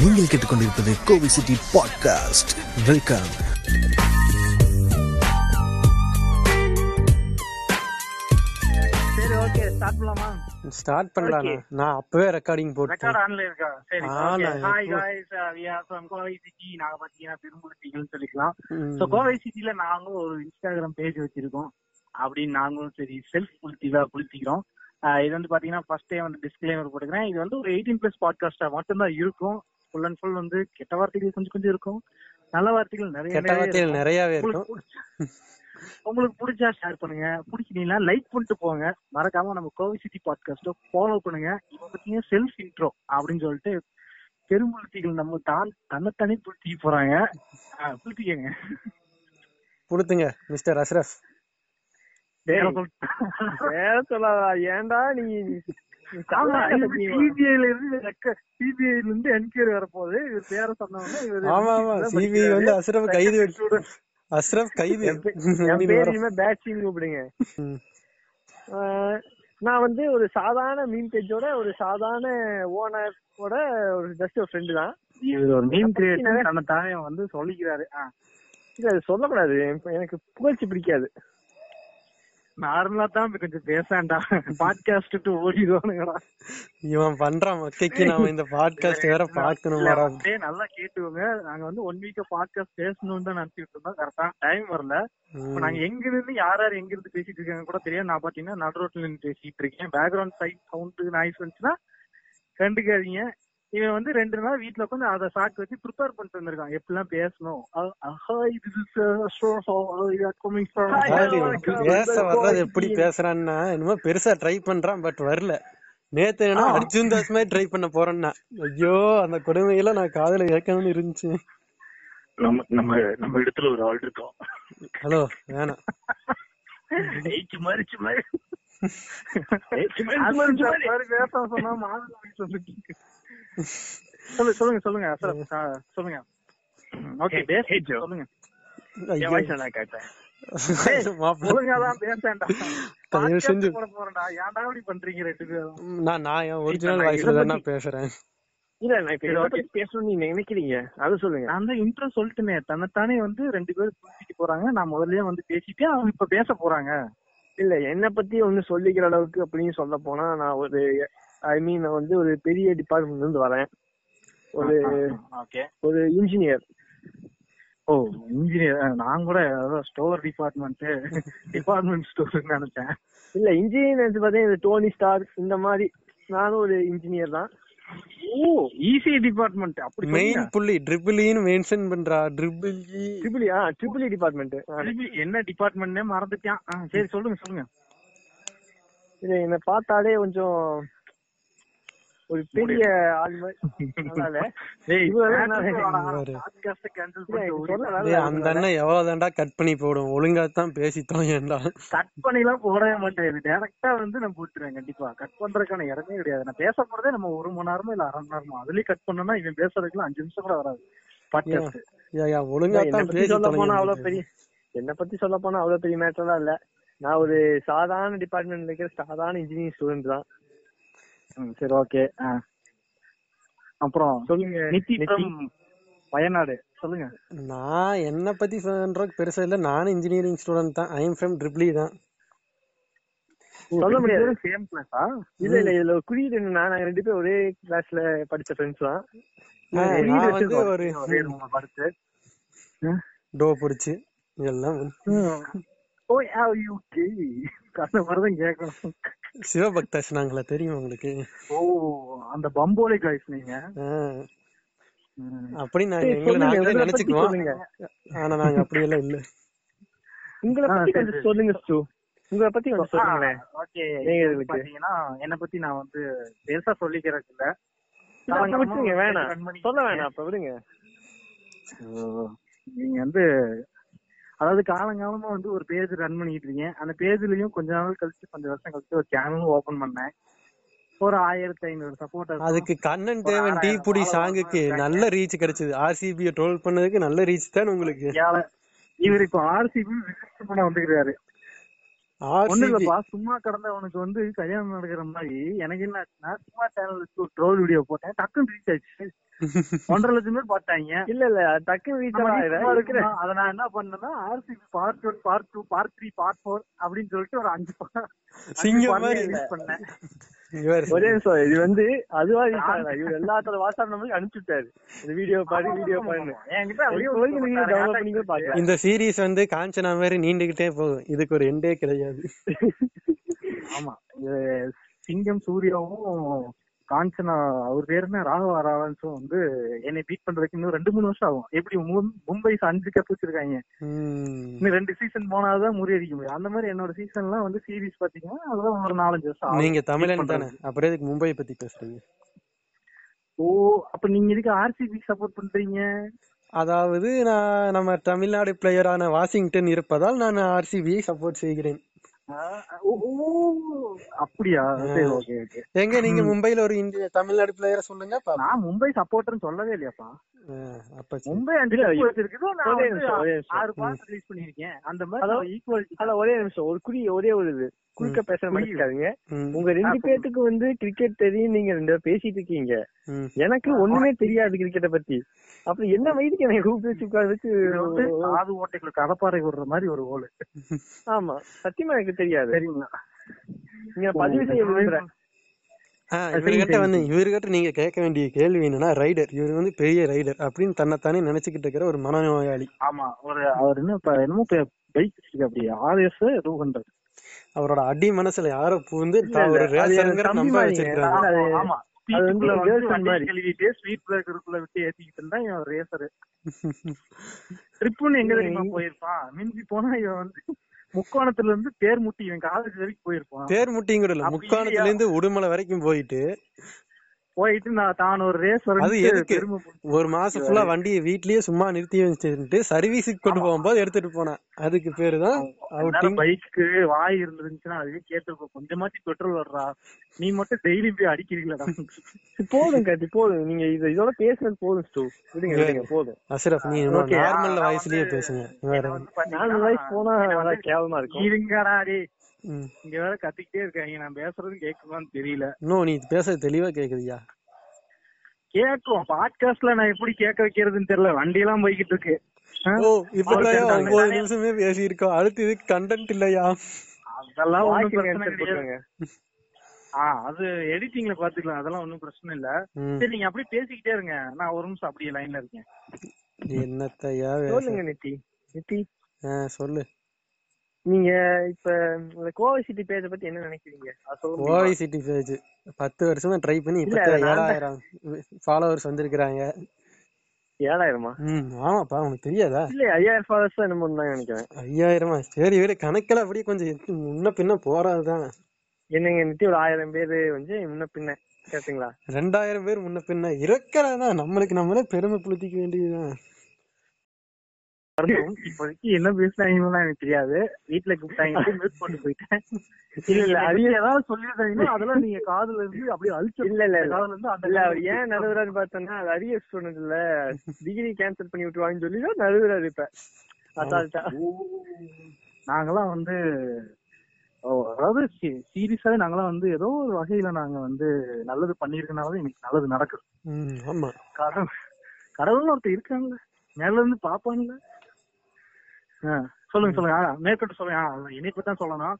நீங்கள் கேட்டுக்கொண்டிருப்பது Kovai city podcast welcome சரி ஓகே ஸ்டார்ட் பண்ணலாமா ஸ்டார்ட் பண்ணலாம் நான் அப்பவே ரெக்கார்டிங் போட்டேன் ரெக்கார்ட் ஆன்ல இருக்கா சரி ஆ, ஓகே நான் ஹாய் எப்போ- guys we are from Kovai city நாங்க பாத்தீங்கன்னா பெரும்புலத்திகள்னு சொல்லிக்கலாம் ம். சோ கோவை சிட்டில நாங்களும் ஒரு இன்ஸ்டாகிராம் பேஜ் வச்சிருக்கோம் அப்படின்னு நாங்களும் சரி செல்ஃப் புளுத்திவா புளுத்திக்கிறோம் ஆஹ் இது வந்து பாத்தீங்கன்னா ஃபர்ஸ்ட் டைம் வந்து டிஸ்க்ளைமர் போட்டுக்கிறேன். இது வந்து ஒரு எயிட்டீன் பிளஸ் பாட்காஸ்டா மட்டும்தான் இருக்கும். ஃபுல் அண்ட் ஃபுல் வந்து கெட்ட வார்த்தைகள் கொஞ்சம் கொஞ்சம் இருக்கும். நல்ல வார்த்தைகள் நிறைய கெட்ட வார்த்தைகள். நிறையவே இருக்கும். உங்களுக்கு பிடிச்சா ஷேர் பண்ணுங்க. பிடிக்கலீங்களா லைக் பண்ணிட்டு போங்க. மறக்காம நம்ம கோவை சிட்டி பாட்காஸ்ட ஃபாலோ பண்ணுங்க. இப்ப பாத்தீங்கன்னா செல்ஃப் இன்ட்ரோ அப்படின்னு சொல்லிட்டு பெரும்புலத்திகள் நம்ம தான் தன்னைத்தானே புளுத்திக்க போறாங்க. ஆஹ் புளுத்திக்கங்க கொடுத்துங்க மிஸ்டர் வேற சொல்லாதா ஏன்டா நீ ஆமா, இது CBI ல இருந்து ரெக்க- CBI ல இருந்து என்கொயரி வரப்போகுது. இவர் பேர இவர் ஆமா ஆமா. தான் சிபி படிக்கிறாரு. வந்து அஸ்ரஃப் கைது. அஸ்ரஃப் கைது. என் பே- என் அப்படின்னு பேர் வரும். இனிமே பேட்சின்னு கூப்பிடுங்க. நான் வந்து ஒரு சாதாரண மீன் பேஜோட ஒரு சாதாரண ஓனரோட ஒரு ஜஸ்ட் ஒரு ஃப்ரெண்டு தான். இவர் ஒரு மீன் கிரியேட்டர் தன்னை தானே வந்து சொல்லிக்கிறாரு. இல்ல அது சொல்லக்கூடாது. எனக்கு- எனக்கு புகழ்ச்சி பிடிக்காது. நார்மலா தான் கொஞ்சம் பேசாண்டா பாட்காஸ்ட் ஓடிடுவானுங்கடா. இவன் பண்றான் மக்கைக்கு நாம இந்த பாட்காஸ்ட் வேற இல்ல, பாக்கணுமாடா அப்படியே நல்லா கேட்டுவோங்க நாங்க வந்து ஒன் வீக் பாட்காஸ்ட் பேசணும்னு தான் நினைச்சிட்டு இருந்தோம். கரெக்டா டைம் வரல. இப்ப நாங்க எங்க இருந்து யார் யார் எங்க இருந்து பேசிட்டு இருக்காங்க கூட தெரியாது. நான் பாத்தீங்கன்னா நடு ரோட்ல நின்று பேசிட்டு இருக்கேன். பேக்ரவுண்ட் சைட் சவுண்ட் நாய்ஸ் வந்துச்சுன்னா கண்டுக்காதீங்க. இவன் வந்து ரெண்டு நாள் வீட்ல உட்காந்து அதை சாக்கு வச்சு ப்ரிப்பேர் பண்ணிட்டு வந்திருக்கான். எப்படிலாம் பேசணும்? uh. பேச வர்றது எப்படி பேசுறான்னா என்னமோ பெருசா ட்ரை பண்றான் பட் வரல. நேத்து என்ன. அர்ஜுன் தாஸ் மாதிரி ட்ரை பண்ண போறேன்னா. ஐயோ அந்த கொடுமையெல்லாம் நான் காதுல கேட்கணும்னு இருந்துச்சு நம்ம நம்ம நம்ம இடத்துல ஒரு ஆள் இருக்கோம் ஹலோ வேணாம். சும்மா ஏச்சு மாதிரி, சொல்லு சொல்லுங்க சொல்லுங்க. சொல்லுங்க ஓகே சொல்லுங்க. நான் நான் என் ஒரிஜினல் வாய்ஸ்ல தானே பேசுறேன். இல்ல நான் இப்ப பேசணும்னு நீங்க நினைக்கிறீங்க. அது சொல்லுங்க. நான் தான் இன்ட்ரோ தன்னைத்தானே வந்து ரெண்டு பேரும் பேசிட்டு போறாங்க. நான் முதல்லயே வந்து பேசிட்டேன் அவங்க இப்ப பேச போறாங்க. இல்ல என்ன பத்தி ஒண்ணு சொல்லிக்கிற அளவுக்கு அப்படின்னு சொல்ல போனா நான் ஒரு ஐ மீன் நான் வந்து ஒரு பெரிய டிபார்ட்மெண்ட்ல இருந்து வரேன். ஒரு ஓகே. ஒரு இன்ஜினியர் ஓ இன்ஜினியர் நான் கூட ஸ்டோர் டிபார்ட்மெண்ட் டிபார்ட்மெண்ட் ஸ்டோர் நினைச்சேன். இல்ல இன்ஜினியர் பாத்தீங்கன்னா டோனி ஸ்டார் இந்த மாதிரி. நானும் ஒரு இன்ஜினியர் தான். ஓ ஈசி டிபார்ட்மெண்ட் அப்படி மெயின். புள்ளி ட்ரிபிள்னு மென்ஷன் பண்றா. ட்ரிபிள் ட்ரிபிள் ஆ ட்ரிபிள் டிபார்ட்மெண்ட் திருப்பி என்ன டிபார்ட்மெண்ட்னே மறந்துட்டான். சரி சொல்லுங்க சொல்லுங்க. இது என்ன பார்த்தாலே கொஞ்சம் ஒரு பெரிய ஆள் பண்ணா, அந்த அண்ணன் எவ்வளவு தாண்டா கட் பண்ணி போடும். ஒழுங்கா தான் பேசித்தோம் ஏன்டா கட் பண்ணிலாம் போடவே மாட்டேன். டைரக்டா வந்து நான் போட்டுருவேன் கண்டிப்பா. கட் பண்றதுக்கான இடமே கிடையாது. நான் பேச போறதே நம்ம ஒரு மணி நேரமோ இல்ல அரை மணி நேரமோ அதுலயே கட் பண்ணனா இவன் பேசுறதுக்குலாம் அஞ்சு நிமிஷம் கூட வராது. பாட்காஸ்ட் ஒழுங்கா என்ன தான் பத்தி பேசி சொல்ல போனா அவ்வளவு. பெரிய என்ன பத்தி சொல்ல போனா அவ்வளவு பெரிய மேட்டர்லாம் இல்ல. நான் ஒரு சாதாரண டிபார்ட்மெண்ட்ல இருக்கிற சாதாரண இன்ஜினியரிங் ஸ்டூடெண்ட் தான். சரி ஓகே அப்புறம் சொல்லுங்க. நித்தி வயநாடு. சொல்லுங்க. நான் என்ன பத்தி சொல்றதுக்கு பெருசா இல்ல. நானும் இன்ஜினியரிங் ஸ்டூடெண்ட் தான். ஐஎம் ஃப்ரம் ட்ரிபிளி தான். சொல்ல முடியாது. சேம் கிளாஸா இல்ல இல்ல இதுல குறியீடு என்னன்னா நாங்க ரெண்டு பேரும் ஒரே கிளாஸ்ல படிச்ச ஃப்ரெண்ட்ஸ் தான். ஒரு படுத்து டோ பிடிச்சு. இதெல்லாம் ஓ ஹவ் யூ கே அந்த மாதிரிதான் கேட்கணும். சிவபக்தாஸ் நாங்களா தெரியும் உங்களுக்கு? ஓ அந்த பம்போலி காய்ஸ் நீங்க. அப்படி நாங்க எங்களை நாங்களே நினைச்சுக்குவோம். ஆனா நாங்க அப்படி எல்லாம் இல்ல. உங்களை பத்தி. சொல்லுங்க ஸ்டூ உங்களை பத்தி கொஞ்சம் சொல்லுங்களேன் ஓகே. பாத்தீங்கன்னா என்ன பத்தி நான் வந்து பெருசா சொல்லிக்கிறது இல்ல. வேணாம். சொல்ல வேணாம் அப்ப விடுங்க. நீங்க வந்து அதாவது காலங்காலமா வந்து ஒரு பேஜ் ரன் பண்ணிட்டு இருக்கேன். அந்த பேஜ்லயும் கொஞ்ச நாள் கழிச்சு கொஞ்சம் வருஷம் கழிச்சு ஒரு சேனலும் ஓபன் பண்ணேன். ஒரு ஆயிரத்தி ஐநூறு சப்போர்ட்டர் அதுக்கு கண்ணன் தேவன் டீ புடி சாங்குக்கு. நல்ல ரீச் கிடைச்சது. ஆர்சிபிய ட்ரோல் பண்ணதுக்கு நல்ல ரீச் தான் உங்களுக்கு? இவர் இப்போ ஆர்சிபி விசிட் பண்ண வந்துக்கிறாரு ஒண்ணு ஆர்சிபி இல்லப்பா சும்மா கடந்தவனுக்கு வந்து கல்யாணம் நடக்கிற மாதிரி எனக்கு என்ன சும்மா சேனல் ட்ரோல் வீடியோ போட்டேன் டக்குன்னு ரீச் ஆயிடுச்சு. ஒன்றரை லட்சம் பேர் பார்த்தாங்க. இல்ல இல்ல டக்கு ரீச். அத நான் என்ன பண்ணேன்னா RCB part one part two part three part four அப்படின்னு சொல்லிட்டு ஒரு அஞ்சு பண்ணேன். ஒரே நிமிஷம் இது வந்து அதுவா இவர் எல்லாத்தோட வாட்ஸ்அப் நம்பருக்கு அனுப்பிச்சு விட்டாரு இந்த வீடியோ பாரு வீடியோ பாருன்னு. இந்த சீரிஸ் வந்து காஞ்சனா மாதிரி நீண்டுகிட்டே போகும். இதுக்கு ஒரு எண்டே கிடையாது. ஆமா இது சிங்கம் சூர்யாவும் காஞ்சனா அவர் பேர் என்ன? ராகவா ராவன்ஸும் வந்து என்னை பீட் பண்றதுக்கு இன்னும் ரெண்டு மூணு வருஷம் ஆகும். எப்படி மும்- மும்பை அஞ்சு கப் வச்சிருக்காங்க. இன்னும் ரெண்டு சீசன் போனாதான் முறியடிக்க முடியும். அந்த மாதிரி என்னோட சீசன்லாம் வந்து சீரிஸ் பாத்தீங்கன்னா அதெல்லாம் ஒரு நாலஞ்சு வருஷம் ஆகும். நீங்க தமிழன் தானே? அப்புறம் எதுக்கு மும்பை பத்தி பேசுறீங்க? ஓ அப்ப நீங்க எதுக்கு ஆர்சிபி சப்போர்ட் பண்றீங்க? அதாவது நான் நம்ம தமிழ்நாடு பிளேயரான வாஷிங்டன் இருப்பதால் நான் ஆர்சிபியை சப்போர்ட் செய்கிறேன். அப்படியா சரி ஓகே ஓகே எங்க நீங்க மும்பைல ஒரு இந்திய தமிழ்நாடு பிளேயர சொல்லுங்க நான் மும்பை சப்போர்ட்டர்னு சொல்லவே இல்லையாப்பா அப்ப மும்பை அஞ்சு கப் வச்சிருக்குது நான் ஆறு பாயிண்ட் ரிலீஸ் பண்ணிருக்கேன் அந்த மாதிரி ஹலோ? ஈக்குவல் அதான் ஒரே நிமிஷம் ஒரு குறி ஒரே ஒரு இது குறுக்க பேச மாட்டேங்காதீங்க உங்க ரெண்டு பேத்துக்கு வந்து கிரிக்கெட் தெரியும் நீங்க ரெண்டு பேரும் பேசிட்டு இருக்கீங்க. எனக்கு ஒண்ணுமே தெரியாது கிரிக்கெட்டை பத்தி. அப்புறம் என்ன வயதுக்கு எனக்கு கூப்பிட்டு உட்கார வச்சு காது ஓட்டைக்குள்ள கடப்பாறை விடுற மாதிரி ஒரு கோல் ஆமா. சத்தியமா எனக்கு தெரியாது. சரிங்களா நீங்க பதிவு செய்ய விரும்புறேன் இவர்கிட்ட வந்து இவர்கிட்ட நீங்க கேட்க வேண்டிய கேள்வி என்னன்னா ரைடர் இவர் வந்து பெரிய ரைடர் அப்படின்னு தன்னைத்தானே நினைச்சுக்கிட்டு இருக்கிற ஒரு மனநோயாளி. ஆமா. ஒரு அவர் என்ன இப்ப என்னமோ பைக் அப்படி ஆர்எஸ் டூ ஹண்ட்ரட் அவரோட அடி மனசுல யாரோ புகுந்து. கழுவிட்டு ஸ்வீட் பிரேக்கருக்குள்ள விட்டு ஏத்திக்கிட்டு இருந்தா இவன் ரேசர் ட்ரிப்புன்னு எங்க தெரியுமா போயிருப்பான்? மிஞ்சி போனா இவன் வந்து முக்கோணத்துல இருந்து தேர்முட்டி இவன் காலேஜ் வரைக்கும் போயிருப்பான். பேர் முட்டியும் கூட இல்ல அப்படி முக்காணத்துல இருந்து உடுமலை வரைக்கும் போயிட்டு போயிட்டு நான் தான் ஒரு ரேசர் அது எதுக்கு? ஒரு மாசம் ஃபுல்லா வண்டியை வீட்லயே சும்மா நிறுத்தி வச்சுட்டு சர்வீஸுக்கு கொண்டு போகும்போது எடுத்துட்டு போனேன். அதுக்கு பேரு தான் அவுட்டிங் பைக்கு வாய் இருந்துருந்துச்சுன்னா அதுவே கேட்டிருப்போம் கொஞ்சமாச்சு பெட்ரோல் வர்றா. நீ மட்டும் டெய்லி போய் அடிக்கிறீங்களா? போதும் கார்த்தி போதும். நீங்க இது இதோட பேசுனது போதும் ஸ்டூ. விடுங்க போதும். அஷ்ரப் நீ நார்மல் வாய்ஸ்லயே பேசுங்க. வேற நாலு வயசு போனா கேவலமா இருக்கும். இருங்கடா டேய். இங்க வேற கத்திக்கிட்டே இருக்காங்க நான் பேசுறது கேக்குமான்னு தெரியல. இன்னும் நீ பேச தெளிவா கேக்குதுயா கேக்கும் பாட்காஸ்ட்ல நான் எப்படி கேட்க வைக்கிறதுன்னு தெரியல. வண்டி எல்லாம் போய்கிட்டு இருக்கு? ஓ இப்பதான் ஒன்பது நிமிஷமே பேசி இருக்கோம் அடுத்து இதுக்கு கண்டென்ட் இல்லையா? அதெல்லாம் ஒண்ணும் பிரச்சனை headset கிடையாது. போட்டுருங்க. ஆ அது எடிட்டிங்ல பாத்துக்கலாம். அதெல்லாம் ஒண்ணும் பிரச்சனை இல்ல. சரி நீங்க அப்படியே பேசிக்கிட்டே இருங்க. நான் ஒரு நிமிஷம் அப்படியே லைன்ல இருக்கேன். என்னத்தையா சொல்லுங்க நித்தி. நித்தி. சொல்லு. நீங்க இப்ப இந்த கோவை சிட்டி பேஜ பத்தி என்ன நினைக்கிறீங்க? அது சொல்ல முடியுமா? கோவை சிட்டி பேஜ் பத்து வருஷமா ட்ரை பண்ணி இப்ப ஏழாயிரம் ஃபாலோவர்ஸ் வந்திருக்கிறாங்க. ஏழாயிரமா? ம் ஆமாப்பா உனக்கு தெரியாதா? இல்ல ஐயாயிரம் ஃபாலோவர்ஸ் தான் என்னமோ தான் நினைக்கிறேன். ஐயாயிரமா? சரி விட கணக்கில் அப்படியே கொஞ்சம் முன்ன பின்ன போறாதுதான். என்னங்க நித்தி ஒரு ஆயிரம் பேரு வந்து முன்ன பின்ன கேட்டீங்களா? ரெண்டாயிரம் பேர் முன்ன பின்ன இருக்கிறதான் நம்மளுக்கு நம்மளே பெருமை புளுத்திக்க வேண்டியதுதான். இப்போதைக்கு என்ன பேசுறாங்கன்னு எனக்கு தெரியாது. வீட்டுல கூப்பிட்டாங்க மியூட் போட்டு போயிட்டேன். இல்ல, இல்ல, அது அது- ஏதாவது சொல்லிருந்தாங்கன்னா அதெல்லாம் நீங்க காதுல இருந்து அப்படியே அழிச்சு இல்ல, இல்ல. காதுல இருந்து அந்த ஏன் நடுவுறாரு பார்த்தோன்னா அது அரியர் ஸ்டூடெண்ட் இல்ல. டிகிரி கேன்சல் பண்ணி விட்டுருவாங்கன்னு சொல்லி தான் நடுவுறாரு இப்ப அசால்ட்டா நாங்கெல்லாம் வந்து அதாவது சீரியஸாவே நாங்கெல்லாம் வந்து ஏதோ ஒரு வகையில நாங்க வந்து நல்லது பண்ணிருக்கனால எனக்கு நல்லது நடக்குது. ஆமா. கடவுள் கடவுள்னு ஒருத்தர் இருக்காங்கல்ல மேல இருந்து பாப்பான்ல ஆ, சொல்லுங்க சொல்லுங்க. மேற்கொண்டு சொல்லுங்க. என்னை தான் சொல்லணும்.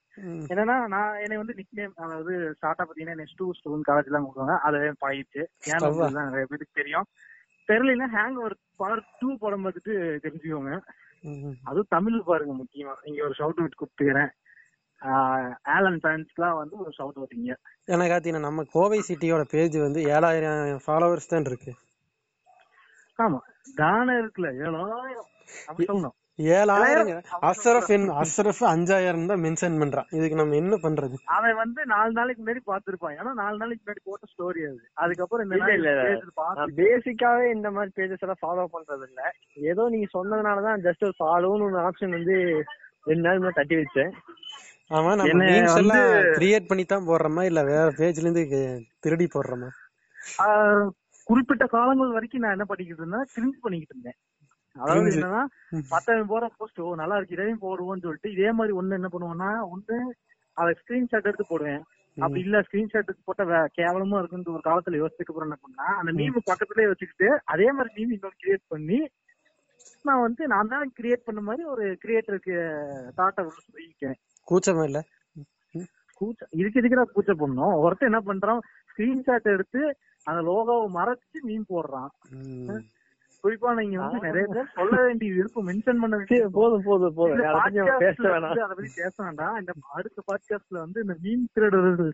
என்னன்னா நான் என்னை வந்து நிக் நேம் அதாவது ஸ்டார்டா பாத்தீங்கன்னா நெக்ஸ்ட் டூ ஸ்டூடெண்ட் காலேஜ் எல்லாம் கொடுப்பாங்க அது பயிற்சி ஏன்னா நிறைய பேருக்கு தெரியும். தெரியலன்னா ஹேங் ஒரு பார்ட் டூ படம் பார்த்துட்டு தெரிஞ்சுக்கோங்க. அதுவும் தமிழ் பாருங்க முக்கியமா. இங்க ஒரு ஷவுட் அவுட் கூப்பிட்டுக்கிறேன் ஆலன் ஃபேன்ஸ்க்குலாம் வந்து ஒரு ஷவுட் அவுட்டிங்க எனக்கு பார்த்தீங்கன்னா நம்ம கோவை சிட்டியோட பேஜ் வந்து ஏழாயிரம் ஃபாலோவர்ஸ் தான் இருக்கு. ஆமா. தானே இருக்குல்ல. ஏழாயிரம். அப்படி சொல்லணும். ஏழாயிரம்? அசரஃப் அசரஃப் அஞ்சாயிரம் தான் மென்ஷன் பண்றான். இதுக்கு நம்ம என்ன பண்றது? அவன் வந்து நாலு நாளைக்கு முன்னாடி பாத்துருப்பான் ஏன்னா நாலு நாளைக்கு முன்னாடி போட்ட ஸ்டோரி அது. அதுக்கப்புறம் இந்த பேசிக்காவே இந்த மாதிரி பேஜஸ் எல்லாம் ஃபாலோ பண்றது இல்ல ஏதோ நீங்க சொன்னதுனாலதான் ஜஸ்ட் ஒரு ஃபாலோன்னு ஒரு ஆப்ஷன் வந்து ரெண்டு நாள் முன்னாடி தட்டி வச்சேன். ஆமா நம்ம எல்லாம் கிரியேட் பண்ணி தான் போடுறோமா? இல்ல வேற பேஜ்ல இருந்து திருடி போடுறோமா? குறிப்பிட்ட காலங்கள் வரைக்கும் நான் என்ன பண்ணிக்கிட்டு இருந்தேன் கிரிஞ்ச் பண்ணிக்கிட்டு இருந்தேன். அதாவது. என்னன்னா ம். மத்தவன் போற போஸ்ட் நல்லா இருக்கு இதையும் போடுவோம்னு சொல்லிட்டு இதே மாதிரி ஒண்ணு என்ன பண்ணுவேன்னா ஒண்ணு அதை ஸ்கிரீன்ஷாட் எடுத்து போடுவேன். அப்படி இல்ல ஸ்கிரீன்ஷாட் போட்டா கேவலமா இருக்குன்னு ஒரு காலத்துல யோசிச்சுக்கு அப்புறம் என்ன பண்ணா அந்த மீம் பக்கத்துலயே வச்சுக்கிட்டு அதே மாதிரி மீம் இன்னொரு கிரியேட் பண்ணி நான் வந்து நான் தான் கிரியேட் பண்ண மாதிரி ஒரு கிரியேட்டருக்கு தாட்டை சொல்லியிருக்கேன். கூச்சமா இல்ல. கூச்ச இதுக்கு இதுக்கு பூச்சை பண்ணோம் ஒருத்தன் என்ன பண்றான் ஸ்கிரீன்ஷாட் எடுத்து அந்த லோகோவை மறைச்சு மீன் போடுறான். குறிப்பா நீங்க வந்து நிறைய பேர் சொல்ல வேண்டியது இருக்கும் மென்ஷன் பண்ண சரி, வேண்டியது போதும் போதும் போதும். பேச வேணாம். அதை பத்தி பேச வேண்டாம். இந்த அடுத்த பாட்காஸ்ட்ல வந்து இந்த மீன் திருடர்கள்.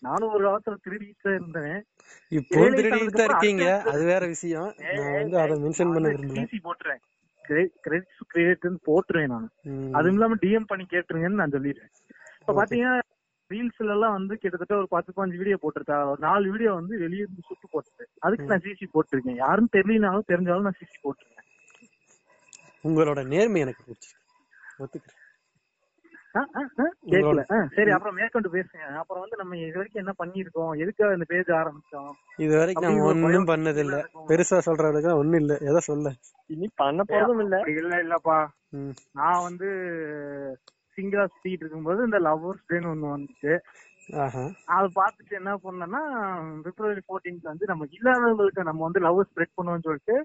நானும் ஒரு காலத்துல திருடிட்டு இருந்தேன். இப்போ திருடிட்டு இருக்கீங்க? அது வேற விஷயம். நான் வந்து அதை மென்ஷன் பண்ண விரும்பல. சிசி போட்டுறேன். கிரெடிட்ஸ் கிரியேட்னு போட்டுருவேன் நான். அதுவும் இல்லாம டிஎம் பண்ணி கேட்டுருங்கன்னு நான் சொல்லிடுறேன் இப்ப பாத்தீங்கன்னா ரீல்ஸ்ல எல்லாம் வந்து கிட்டத்தட்ட ஒரு பத்து பாஞ்சு வீடியோ போட்டிருக்கா. ஒரு நாலு வீடியோ வந்து வெளியே இருந்து சுட்டு போட்டுருக்கு அதுக்கு நான் சிசி போட்டிருக்கேன். யாரும் தெரியலனாலும் தெரிஞ்சாலும் நான் சிசி போட்டிருக்கேன். உங்களோட நேர்மை எனக்கு பிடிச்சிருக்கு ஒத்துக்கிறேன். ஆ, சரி அப்புறம் மேற்கொண்டு பேசுங்க. அப்புறம் வந்து நம்ம இது வரைக்கும் என்ன பண்ணிருக்கோம் எதுக்காக இந்த பேஜ் ஆரம்பிச்சோம்? இது வரைக்கும் ஒரு ஒண்ணும் பண்ணது இல்ல. பெருசா சொல்ற அளவுக்கு ஒண்ணும் இல்ல. எதை சொல்ல? இனி பண்ண போறதும் இல்ல. இல்ல இல்லப்பா. நான் வந்து சிங்கிளா சுத்திட்டு இருக்கும்போது இந்த லவ்வர்ஸ் டேன்னு ஒண்ணு வந்துச்சு. அதை பார்த்துட்டு என்ன பண்ணேன்னா பிப்ரவரி 14th வந்து நம்ம இல்லாதவங்களுக்கு நம்ம வந்து லவ் ஸ்ப்ரெட் பண்ணுவோம்னு சொல்லிட்டு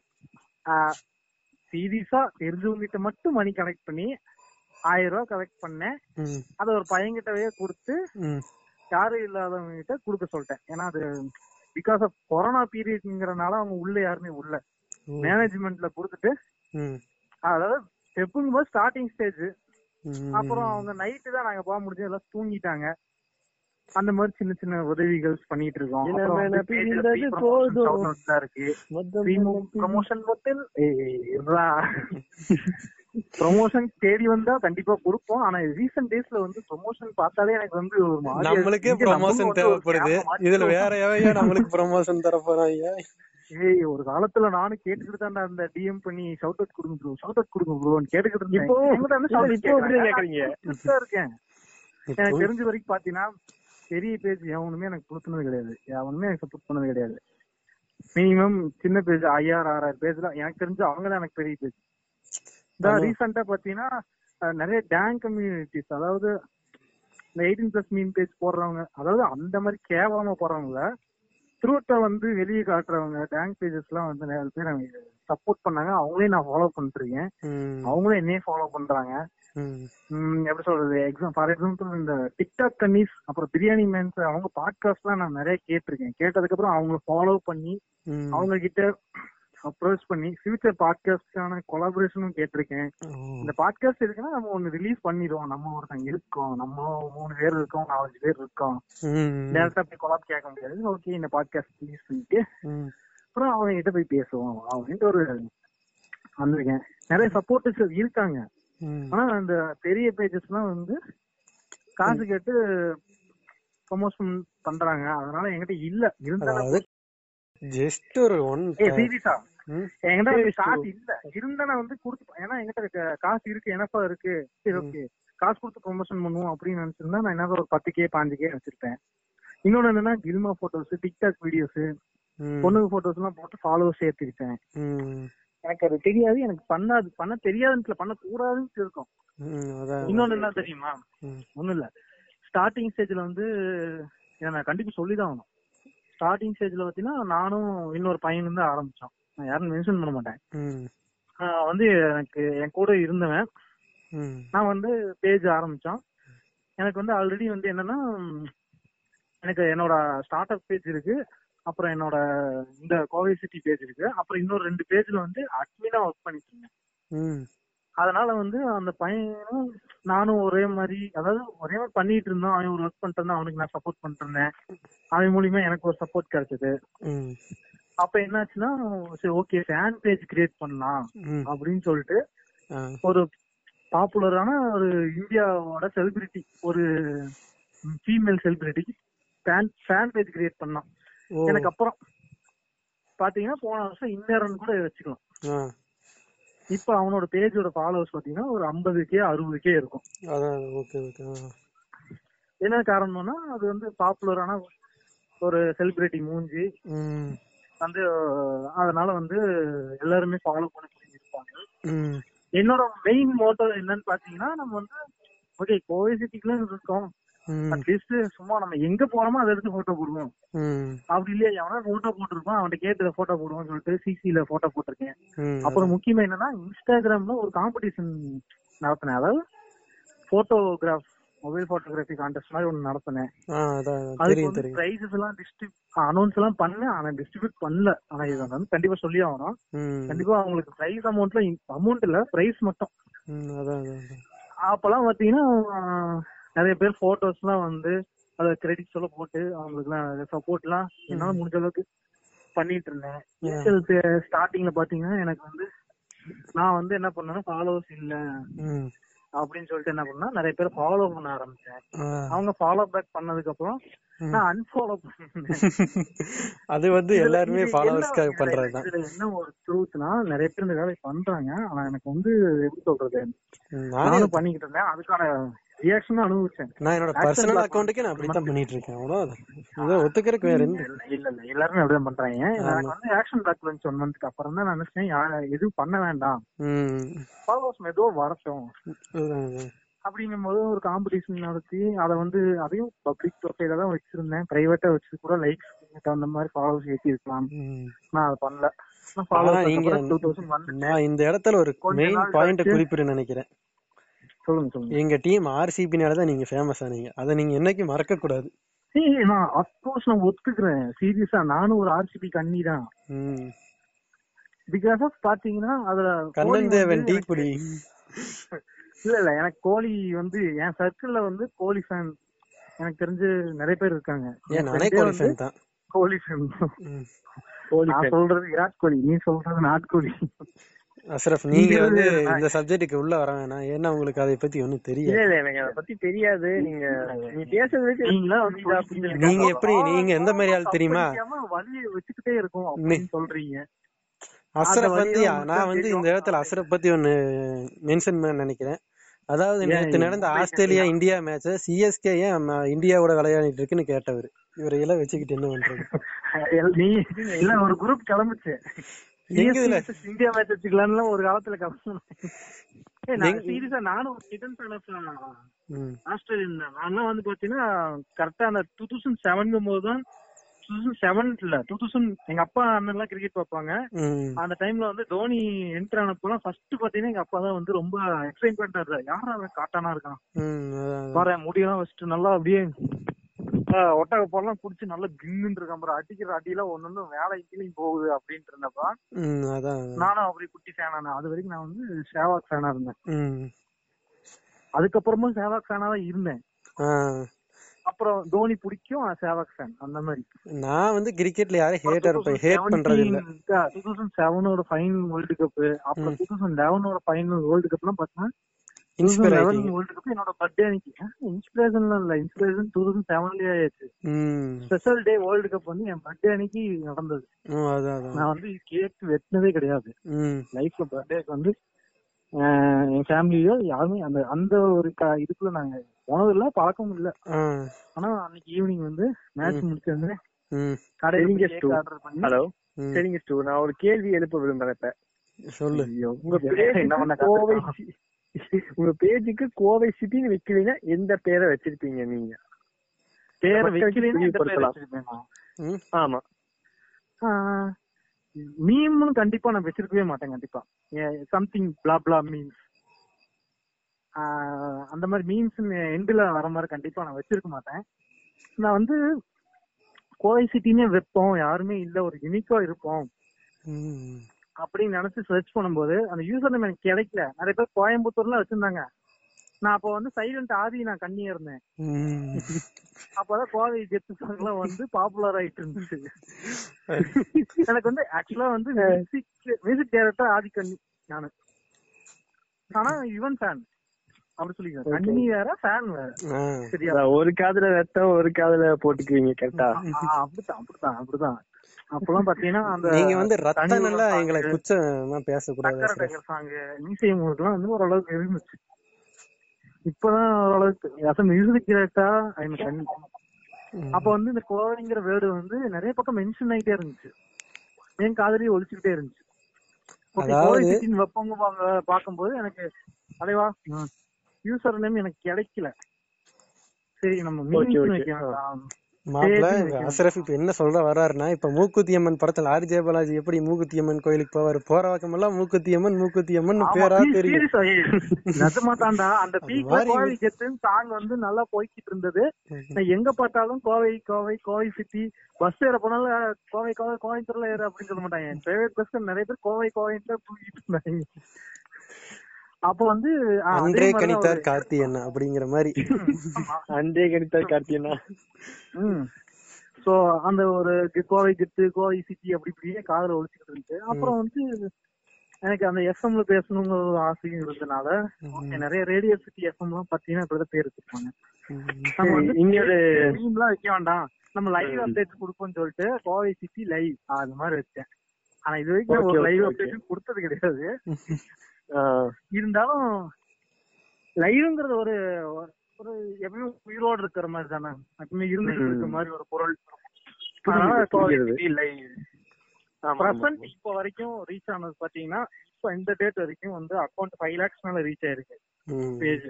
சீரியஸா தெரிஞ்சவங்க கிட்ட மட்டும் மணி கலெக்ட் பண்ணி ஆயிரம் ரூபாய் கலெக்ட் பண்ணேன். அதை ஒரு பையன்கிட்டவே கொடுத்து யாரும் இல்லாதவங்க கிட்ட கொடுக்க சொல்லிட்டேன். ஏன்னா அது பிகாஸ் ஆஃப் கொரோனா பீரியட்ங்கிறனால அவங்க உள்ள யாருமே உள்ள. மேனேஜ்மெண்ட்ல கொடுத்துட்டு அதாவது ஸ்டெப்புங்கும் போது ஸ்டார்டிங் ஸ்டேஜ். அப்புறம் அவங்க நைட்டு தான் நாங்க போக முடிஞ்சு எல்லாம் தூங்கிட்டாங்க. அந்த மாதிரி சின்ன சின்ன உதவிகள் பண்ணிட்டு இருக்கோம். இருக்கு. ப்ரமோஷன் பத்தில் ப்ரமோஷன் தேடி வந்தா கண்டிப்பா கொடுப்போம். ஆனா ரீசெண்ட் டேஸ்ல வந்து ப்ரமோஷன் பார்த்தாலே எனக்கு வந்து ஒரு. நம்மளுக்கே ப்ரமோஷன் தேவைப்படுது. இதுல வேற எவையா நம்மளுக்கு ப்ரமோஷன் தர போறாங்க ஏய் ஒரு காலத்துல நானும் கேட்டுக்கிட்டு தான் அந்த டிஎம் பண்ணி ஷவுட் அவுட் கொடுங்க ப்ரோ ஷவுட் அவுட் கொடுங்க ப்ரோன்னு கேட்டுக்கிட்டு இருந்தேன். இப்போ இருக்கேன். எனக்கு தெரிஞ்ச வரைக்கும் பாத்தீங்கன்னா பெரிய பேஜ் எவனுமே எனக்கு கொடுத்தது கிடையாது. எவனுமே எனக்கு சப்போர்ட் பண்ணது கிடையாது. மினிமம் சின்ன பேஜ் ஐயாயிரம் ஆறாயிரம் பேஜ்ல எனக்கு தெரிஞ்சு அவங்க தான் எனக்கு பெரிய பேஜ் ஆமா. ரீசெண்டா பாத்தீங்கன்னா நிறைய டேங் கம்யூனிட்டிஸ் அதாவது இந்த எயிட்டீன் பிளஸ் மீன் பேஜ் போடுறவங்க அதாவது அந்த மாதிரி கேவலமா போடுறவங்கள த்ரூட்டை வந்து வெளியே காட்டுறவங்க டேங் பேஜஸ் எல்லாம் வந்து நிறைய பேர் சப்போர்ட் பண்ணாங்க. அவங்களையும் நான் ஃபாலோ ம், அவங்களும் என்னையே ஃபாலோ பண்றாங்க. எப்படி சொல்றது? எக்ஸாம் ஃபார் எக்ஸாம்பிள் இந்த டிக்டாக் கன்னிஸ் அப்புறம் பிரியாணி மேன்ஸ் அவங்க பாட்காஸ்ட்லாம் நான் நிறைய கேட்டிருக்கேன். கேட்டதுக்கு அப்புறம் அவங்கள ஃபாலோ பண்ணி. அவங்க கிட்ட அப்ரோச் பண்ணி ஃபியூச்சர் பாட்காஸ்டான கொலாபரேஷனும் கேட்டிருக்கேன். இந்த பாட்காஸ்ட் இருக்குன்னா நம்ம ஒன்னு ரிலீஸ் பண்ணிடுவோம். நம்ம ஒருத்தங்க இருக்கோம். நம்ம மூணு பேர் இருக்கோம். நாலஞ்சு பேர் இருக்கோம். டேரக்டா போய் கொலாப் கேட்க முடியாது. ஓகே இந்த பாட்காஸ்ட் ரிலீஸ் பண்ணிட்டு அப்புறம் அவங்க கிட்ட போய் பேசுவோம். அப்படின்ட்டு ஒரு வந்திருக்கேன். நிறைய சப்போர்ட்டர்ஸ் இருக்காங்க. ஆனா அந்த பெரிய பேஜஸ் எல்லாம் வந்து காசு கேட்டு ப்ரமோஷன் பண்றாங்க. அதனால என்கிட்ட இல்ல. இருந்தா அதாவது ஜஸ்ட் ஒரு ஒன் சீரியஸா. என்கிட்ட காசு இல்ல. இருந்தா வந்து கொடுத்து ஏன்னா என்கிட்ட காசு இருக்கு எனப்பா இருக்கு. சரி ஓகே. காசு கொடுத்து ப்ரொமோஷன் பண்ணுவோம் அப்படின்னு நினைச்சிருந்தா நான் என்ன ஒரு பத்து கே பாஞ்சு கே வச்சிருப்பேன். இன்னொன்னு என்னன்னா கில்மா போட்டோஸ் டிக்டாக் வீடியோஸ் பொண்ணுங்க போட்டோஸ் எல்லாம் போட்டு ஃபாலோவர்ஸ் சேர்த்துக்கிட்டேன். எனக்கு அது தெரியாது எனக்கு பண்ணாது. பண்ண தெரியாதுன்னு பண்ண கூடாதுன்னு இருக்கும் இன்னொன்னு என்ன தெரியுமா. ஒண்ணும் இல்ல. ஸ்டார்டிங் ஸ்டேஜ்ல வந்து நான் கண்டிப்பா சொல்லிதான் ஆகணும். ஸ்டார்டிங் ஸ்டேஜ்ல பாத்தீங்கன்னா நானும் இன்னொரு பையனும் தான் ஆரம்பிச்சோம். நான் யாரும் மென்ஷன் பண்ண மாட்டேன். வந்து எனக்கு என் கூட இருந்தவன் நான் வந்து பேஜ் ஆரம்பிச்சோம். எனக்கு வந்து ஆல்ரெடி வந்து என்னன்னா எனக்கு என்னோட ஸ்டார்ட் அப் பேஜ் இருக்கு. அப்புறம் என்னோட இந்த கோவை சிட்டி பேஜ் இருக்கு. அப்புறம் இன்னொரு ரெண்டு பேஜ்ல வந்து அட்மினா ஒர்க் பண்ணிட்டு இருந்தேன். ம், அதனால வந்து அந்த பையனும் நானும் ஒரே மாதிரி அதாவது ஒரே மாதிரி பண்ணிட்டு இருந்தோம். அவன் ஒரு ஒர்க் பண்ணிட்டு இருந்தான். அவனுக்கு நான் சப்போர்ட் பண்ணிட்டு இருந்தேன். அவன் மூலியமா எனக்கு ஒரு சப்போர்ட் கிடைச்சது. ம், அப்ப என்னாச்சுன்னா சரி ஓகே ஃபேன் பேஜ் கிரியேட் பண்ணலாம். அப்படின்னு சொல்லிட்டு ஒரு பாப்புலரான ஒரு இந்தியாவோட செலிபிரிட்டி ஒரு ஃபீமேல் செலிபிரிட்டிக்கு ஃபேன் ஃபேன் பேஜ் கிரியேட் பண்ணான். ஓ, எனக்கு அப்புறம் பாத்தீங்கன்னா போன வருஷம் இன்னரன் கூட வச்சுக்கலாம். இப்ப அவனோட பேஜோட ஃபாலோவர்ஸ் பாத்தீங்கன்னா ஒரு ஐம்பது கே அறுபது கே இருக்கும் என்ன காரணம்னா அது வந்து பாப்புலரான ஒரு செலிபிரிட்டி மூஞ்சி. வந்து அதனால வந்து எல்லாருமே ஃபாலோ பண்ண இருப்பாங்க. என்னோட மெயின் மோட்டோ என்னன்னு பாத்தீங்கன்னா நம்ம வந்து ஓகே கோவை சிட்டிக்குள்ள இருக்கோம். அட்லீஸ்ட் சும்மா நம்ம எங்க போறோமோ அதை எடுத்து போட்டோ போடுவோம். அப்படி இல்லையா? எவனா போட்டோ போட்டிருப்பான். அவன்கிட்ட கேட்டு போட்டோ போடுவோம்னு சொல்லிட்டு சிசில போட்டோ போட்டிருக்கேன். அப்புறம் முக்கியமா என்னன்னா இன்ஸ்டாகிராம்ல ஒரு காம்படிஷன் நடத்தினேன். அதாவது போட்டோகிராஃப் மொபைல் போட்டோகிராஃபி கான்டெஸ்ட் மாதிரி ஒண்ணு நடத்தினேன். அதுக்கு பிரைசஸ் எல்லாம் டிஸ்ட்ரிபியூட் அனௌன்ஸ் எல்லாம் பண்ணேன் ஆனா டிஸ்ட்ரிபியூட் பண்ணல. ஆனா இதை வந்து கண்டிப்பா சொல்லி ஆகணும். கண்டிப்பா அவங்களுக்கு பிரைஸ் அமௌண்ட்ல அமௌண்ட் இல்ல பிரைஸ் மட்டும். அப்பெல்லாம் பாத்தீங்கன்னா நிறைய பேர் போட்டோஸ் எல்லாம் வந்து அத கிரெடிட்ஸ் எல்லாம் போட்டு அவங்களுக்கு எல்லாம் சப்போர்ட் எல்லாம் என்னால முடிஞ்ச அளவுக்கு பண்ணிட்டு இருந்தேன். இனிஷியல் ஸ்டார்டிங்ல பாத்தீங்கன்னா எனக்கு வந்து நான் வந்து என்ன பண்ணேன்னா ஃபாலோவர்ஸ் இல்ல. அப்படின்னு சொல்லிட்டு என்ன பண்ணா நிறைய பேர் ஃபாலோ பண்ண ஆரம்பிச்சேன். அவங்க ஃபாலோ பேக் பண்ணதுக்கு அப்புறம். நான் அன்ஃபாலோ பண்ணேன். அது வந்து எல்லாருமே ஃபாலோவர்ஸ்க்காக பண்றதுதான் என்ன ஒரு ட்ரூத்னா நிறைய பேர் இந்த வேலையை பண்றாங்க. ஆனா எனக்கு வந்து எப்படி சொல்றது? நானும் பண்ணிக்கிட்டு இருந்தேன். அதுக்கான ரியாக்ஷனும் அனுபவிச்சேன். நான் என்னோட பர்சனல் block அக்கௌண்ட்டுக்கே நான் அப்படித்தான் பண்ணிட்டு இருக்கேன் அவ்வளவுதான் இதை ஒத்துக்கிறதுக்கு வேற இல்ல இல்ல இல்ல. எல்லாருமே அப்படிதான் பண்றாங்க. எனக்கு வந்து ஆக்ஷன் பேக் வந்துச்சு ஒன் மந்த்க்கு அப்புறம் தான் நான் நினைச்சேன். எதுவும் பண்ண வேண்டாம். ம். ஃபாலோவர்ஸ் மெதுவா வரட்டும். அப்படிங்கும் போது ஒரு காம்படிஷன் நடத்தி அதை வந்து அதையும் பப்ளிக் ப்ரொஃபைல தான் வச்சிருந்தேன். பிரைவேட்டா வச்சு கூட லைக்ஸ் தகுந்த மாதிரி ஃபாலோவர்ஸ் ஏத்தி இருக்கலாம். நான் அதை பண்ணல. வந்து நான் இந்த இடத்துல ஒரு மெயின் பாயிண்ட் குறிப்பிட நினைக்கிறேன். சொல்லுங்க சொல்லுங்க. எங்க டீம் ஆர்சிபினால தான் நீங்க ஃபேமஸ் ஆனீங்க. அதை நீங்க என்னைக்கும் மறக்க கூடாது நான் அப்கோர்ஸ் நான் ஒத்துக்கிறேன். சீரியஸா நானும் ஒரு ஆர்சிபி கண்ணி தான். ம். பிகாஸ் ஆஃப் பாத்தீங்கன்னா அதுல கோலி கண்ணன் தேவன் டீ எனக்கு- குடி. இல்ல இல்ல எனக்கு கோலி வந்து என் சர்க்கிள்ல வந்து கோலி ஃபேன் எனக்கு தெரிஞ்சு நிறைய பேர் இருக்காங்க. நானே கோலி ஃபேன் தான். கோலி ஃபேன் ம். நான் சொல்றது விராட் கோலி நீ சொல்றது நாட் கோலி அஷ்ரஃப் நீங்க வந்து இந்த சப்ஜெக்ட்டுக்கு உள்ள வர வேணாம். ஏன்னா உங்களுக்கு அதை பத்தி ஒண்ணும் தெரியாது. இல்ல எனக்கு அதை பத்தி தெரியாது. நீங்க நீ பேசுறதுக்கு நீங்க எப்படி நீங்க எந்த மாதிரி ஆள் தெரியுமா? வலியை வச்சுக்கிட்டே இருக்கும் அப்படின்னு சொல்றீங்க. வந்து வழியா நான் வந்து இந்த. இடத்துல அஷ்ரப் பத்தி ஒன்னு மென்ஷன் பண்ண நினைக்கிறேன். அதாவது நேற்று இது நடந்த ஆஸ்திரேலியா இந்தியா மேட்ச சிஎஸ்கே ஏன் இந்தியாவோட விளையாடிட்டு இருக்குன்னு கேட்டவர். இவரை எல்லாம் வச்சுக்கிட்டு என்ன பண்றது? ஒரு குரூப் கிளம்புச்சு. இந்தியா மேட்ச் வச்சுக்கலாம்னு ஒரு காலத்துல சீரியஸா நானும் ஒரு uh, ம். ஆஸ்திரேலியன் நான்லாம் வந்து பாத்தீங்கன்னா கரெக்டா அந்த டூ தௌசண்ட் செவன்கும் போது தான் டூ தௌசண்ட் செவன் இல்ல டூ தௌசண்ட் எங்க அப்பா அண்ணன் எல்லாம் கிரிக்கெட் பார்ப்பாங்க. அந்த டைம்ல வந்து தோனி என்டர் ஆனப்பெல்லாம் ஃபர்ஸ்ட் பாத்தீங்கன்னா எங்க அப்பா தான் வந்து ரொம்ப எக்ஸைட்மெண்டா இருந்தாரு யாரா அவன் காட்டானா இருக்கான். பாரு முடியெல்லாம் வச்சுட்டு நல்லா அப்படியே ஒட்டக போலாம் குடிச்சு நல்லா கிங்குன்னு இருக்கான் பாரு. அடிக்கிற அடியெல்லாம் ஒன்னொன்னு கீழையும் போகுது அப்படின்ட்டு இருந்தப்ப. நானும் அப்படி குட்டி ஃபேனா அது வரைக்கும் நான் வந்து சேவாக் ஃபேனா இருந்தேன். அதுக்கப்புறமும் சேவாக் ஃபேனா தான் இருந்தேன். அப்புறம் தோனி பிடிக்கும் சேவாக் ஃபேன் அந்த மாதிரி. நான் வந்து கிரிக்கெட்ல யாரும் ஹேட்டர் ஹேட் பண்றது இல்ல. டூ தௌசண்ட் செவனோட ஃபைனல் வேர்ல்டு கப் அப்புறம் டூ தௌசண்ட் லெவனோட ஃபைனல் வேர்ல்டு கப் எல்லாம் ஆயிட்டீங்க. வேர்ல்டு கப் என்னோட பர்த்டே அன்னைக்கு. இன்ஸ்பிரேஷன் இல்ல. இன்ஸ்பிரேஷன் டூ தௌசண்ட் செவன்லயே ஆயிடுச்சு. ஸ்பெஷல் டே வேர்ல்டு கப் வந்து என் பர்த்டே அன்னைக்கு நடந்தது. நான் வந்து கேக் வெட்டினதே கிடையாது. லைஃப்ல பர்த்டேக்கு வந்து என் ஃபேமிலியோ யாருமே அந்த அந்த ஒரு க- இதுக்குள்ள நாங்க போனது இல்ல பழக்கமும் இல்ல. ஆனா அன்னைக்கு ஈவினிங் வந்து மேட்ச் முடிச்சு வந்து ம். கடையில. ஆர்டர் பண்ணி ஹலோ. சரிங்க ஸ்டூ நான் ஒரு கேள்வி எழுப்ப விரும்புறேன் இப்ப. சொல்லு. உங்க கோவை உங்க பேஜுக்கு கோவை சிட்டின்னு வைக்கலீங்கன்னா எந்த பேரை வச்சிருப்பீங்க நீங்க பேரை? ம். ஆமா மீம்னு கண்டிப்பா நான் வச்சிருக்கவே மாட்டேன் கண்டிப்பா சம்திங் பிளா பிளா மீம்ஸ் அந்த மாதிரி மீம்ஸ் எண்டுல வர மாதிரி கண்டிப்பா நான் வச்சிருக்க மாட்டேன் நான் வந்து கோவை சிட்டினே வைப்போம் யாருமே இல்ல ஒரு யூனிக்கா இருப்போம். அப்படின்னு நினைச்சு சர்ச் பண்ணும்போது அந்த யூசர் நேம் எனக்கு கிடைக்கல. நிறைய பேர் கோயம்புத்தூர்ல வச்சிருந்தாங்க. நான் அப்ப வந்து சைலண்ட் ஆதி நான் கண்ணியா இருந்தேன். அப்பதான் கோவை ஜெத்து சாங்லாம் வந்து பாப்புலர் ஆயிட்டு இருந்துச்சு. எனக்கு வந்து ஆக்சுவலா வந்து மியூசிக் மியூசிக் டைரக்டர் ஆதி கண்ணி நானு. ஆனா யுவன் ஃபேன் அப்படி சொல்லிக்கிறேன் கண்ணி வேற ஃபேன் வேற. சரியா? ஒரு காதுல ரத்தம் ஒரு காதுல போட்டுக்குவீங்க கரெக்டா அப்படித்தான் அப்படித்தான் அப்படிதான் அப்பெல்லாம் பாத்தீங்கன்னா அந்த நீங்க வந்து ரத்தம் தனி நல்லா எங்களை குச்சமா பேசக்கூடாது டைகர் சாங் மியூசியம் எல்லாம் வந்து ஓரளவுக்கு இருந்துச்சு. இப்பதான் ஓரளவுக்கு அச மியூசிக் டைரக்டா ஐ. அப்ப வந்து இந்த கோவைங்கிற வேர்டு வந்து நிறைய பக்கம் மென்ஷன் ஆயிட்டே இருந்துச்சு. என் காதலி ஒழிச்சுக்கிட்டே இருந்துச்சு. ஓகே அதாவது- கோவை சிட்டின்னு வைப்பவங்க பாங்க- பார்க்கும்போது எனக்கு அலைவா யூசர் நேம் எனக்கு கிடைக்கல. சரி நம்ம மாப்பிள்ள. அசரஃப் இப்ப என்ன சொல்ற வர்றாருன்னா இப்ப மூக்குத்தி அம்மன் படத்துல ஆர் ஜே பாலாஜி எப்படி மூக்குத்தி அம்மன் கோயிலுக்கு போவாரு? போற பக்கமெல்லாம் மூக்குத்தி அம்மன் மூக்குத்தி அம்மன் ஆமா, பேரா தெரியும். நிஜமா தான்டா அந்த கோவை கெத்துன்னு சாங் வந்து நல்லா போய்கிட்டு இருந்தது. எங்க பார்த்தாலும் கோவை கோவை கோவை சிட்டி பஸ் ஏற போனாலும் கோவை கோவை கோயம்புத்தூர்ல ஏறு அப்படின்னு சொல்ல மாட்டாங்க. பிரைவேட் பஸ்ல நிறைய பேர் கோவை கோவைன்னு தூக்கிட்டு இருந்தாங்க. அப்ப வந்து அன்றே கணித்தார் ஒரு- கார்த்தி அண்ணா அப்படிங்கிற மாதிரி. அன்றே கணித்தார் கார்த்தியனா ம். சோ அந்த ஒரு கோவை கிட்டு கோவை சிட்டி அப்படி இப்படியே காதுல ஒழிச்சுக்கிட்டு இருந்துச்சு. அப்புறம் வந்து எனக்கு அந்த எஃப்எம்ல பேசணுங்கிற ஒரு ஆசையும் இருந்தனால okay, நிறைய ரேடியோ சிட்டி எஃப்எம் எல்லாம் பாத்தீங்கன்னா இப்படிதான் பேர் வச்சிருப்பாங்க. நம்ம வந்து இன்னொரு எல்லாம் வைக்க வேண்டாம். நம்ம லைவ் அப்டேட் கொடுப்போம்னு சொல்லிட்டு கோவை சிட்டி லைவ் அது மாதிரி வச்சேன். ஆனா இது வரைக்கும் ஒரு லைவ் அப்டேட் கொடுத்தது கிடையாது. இருந்தாலும் லைவ்ங்கிறது ஒரு ஒரு எப்பவுமே உயிரோடு இருக்கிற மாதிரி தானே. எப்பவுமே இருந்துட்டு. இருக்கிற மாதிரி ஒரு பொருள். பிரசன்ட் இப்போ வரைக்கும் ரீச் ஆனது பாத்தீங்கன்னா இப்போ இந்த டேட் வரைக்கும் வந்து அக்கௌண்ட் ஃபைவ் லேக்ஸ் மேல ரீச் ஆயிருக்கு. பேஜ்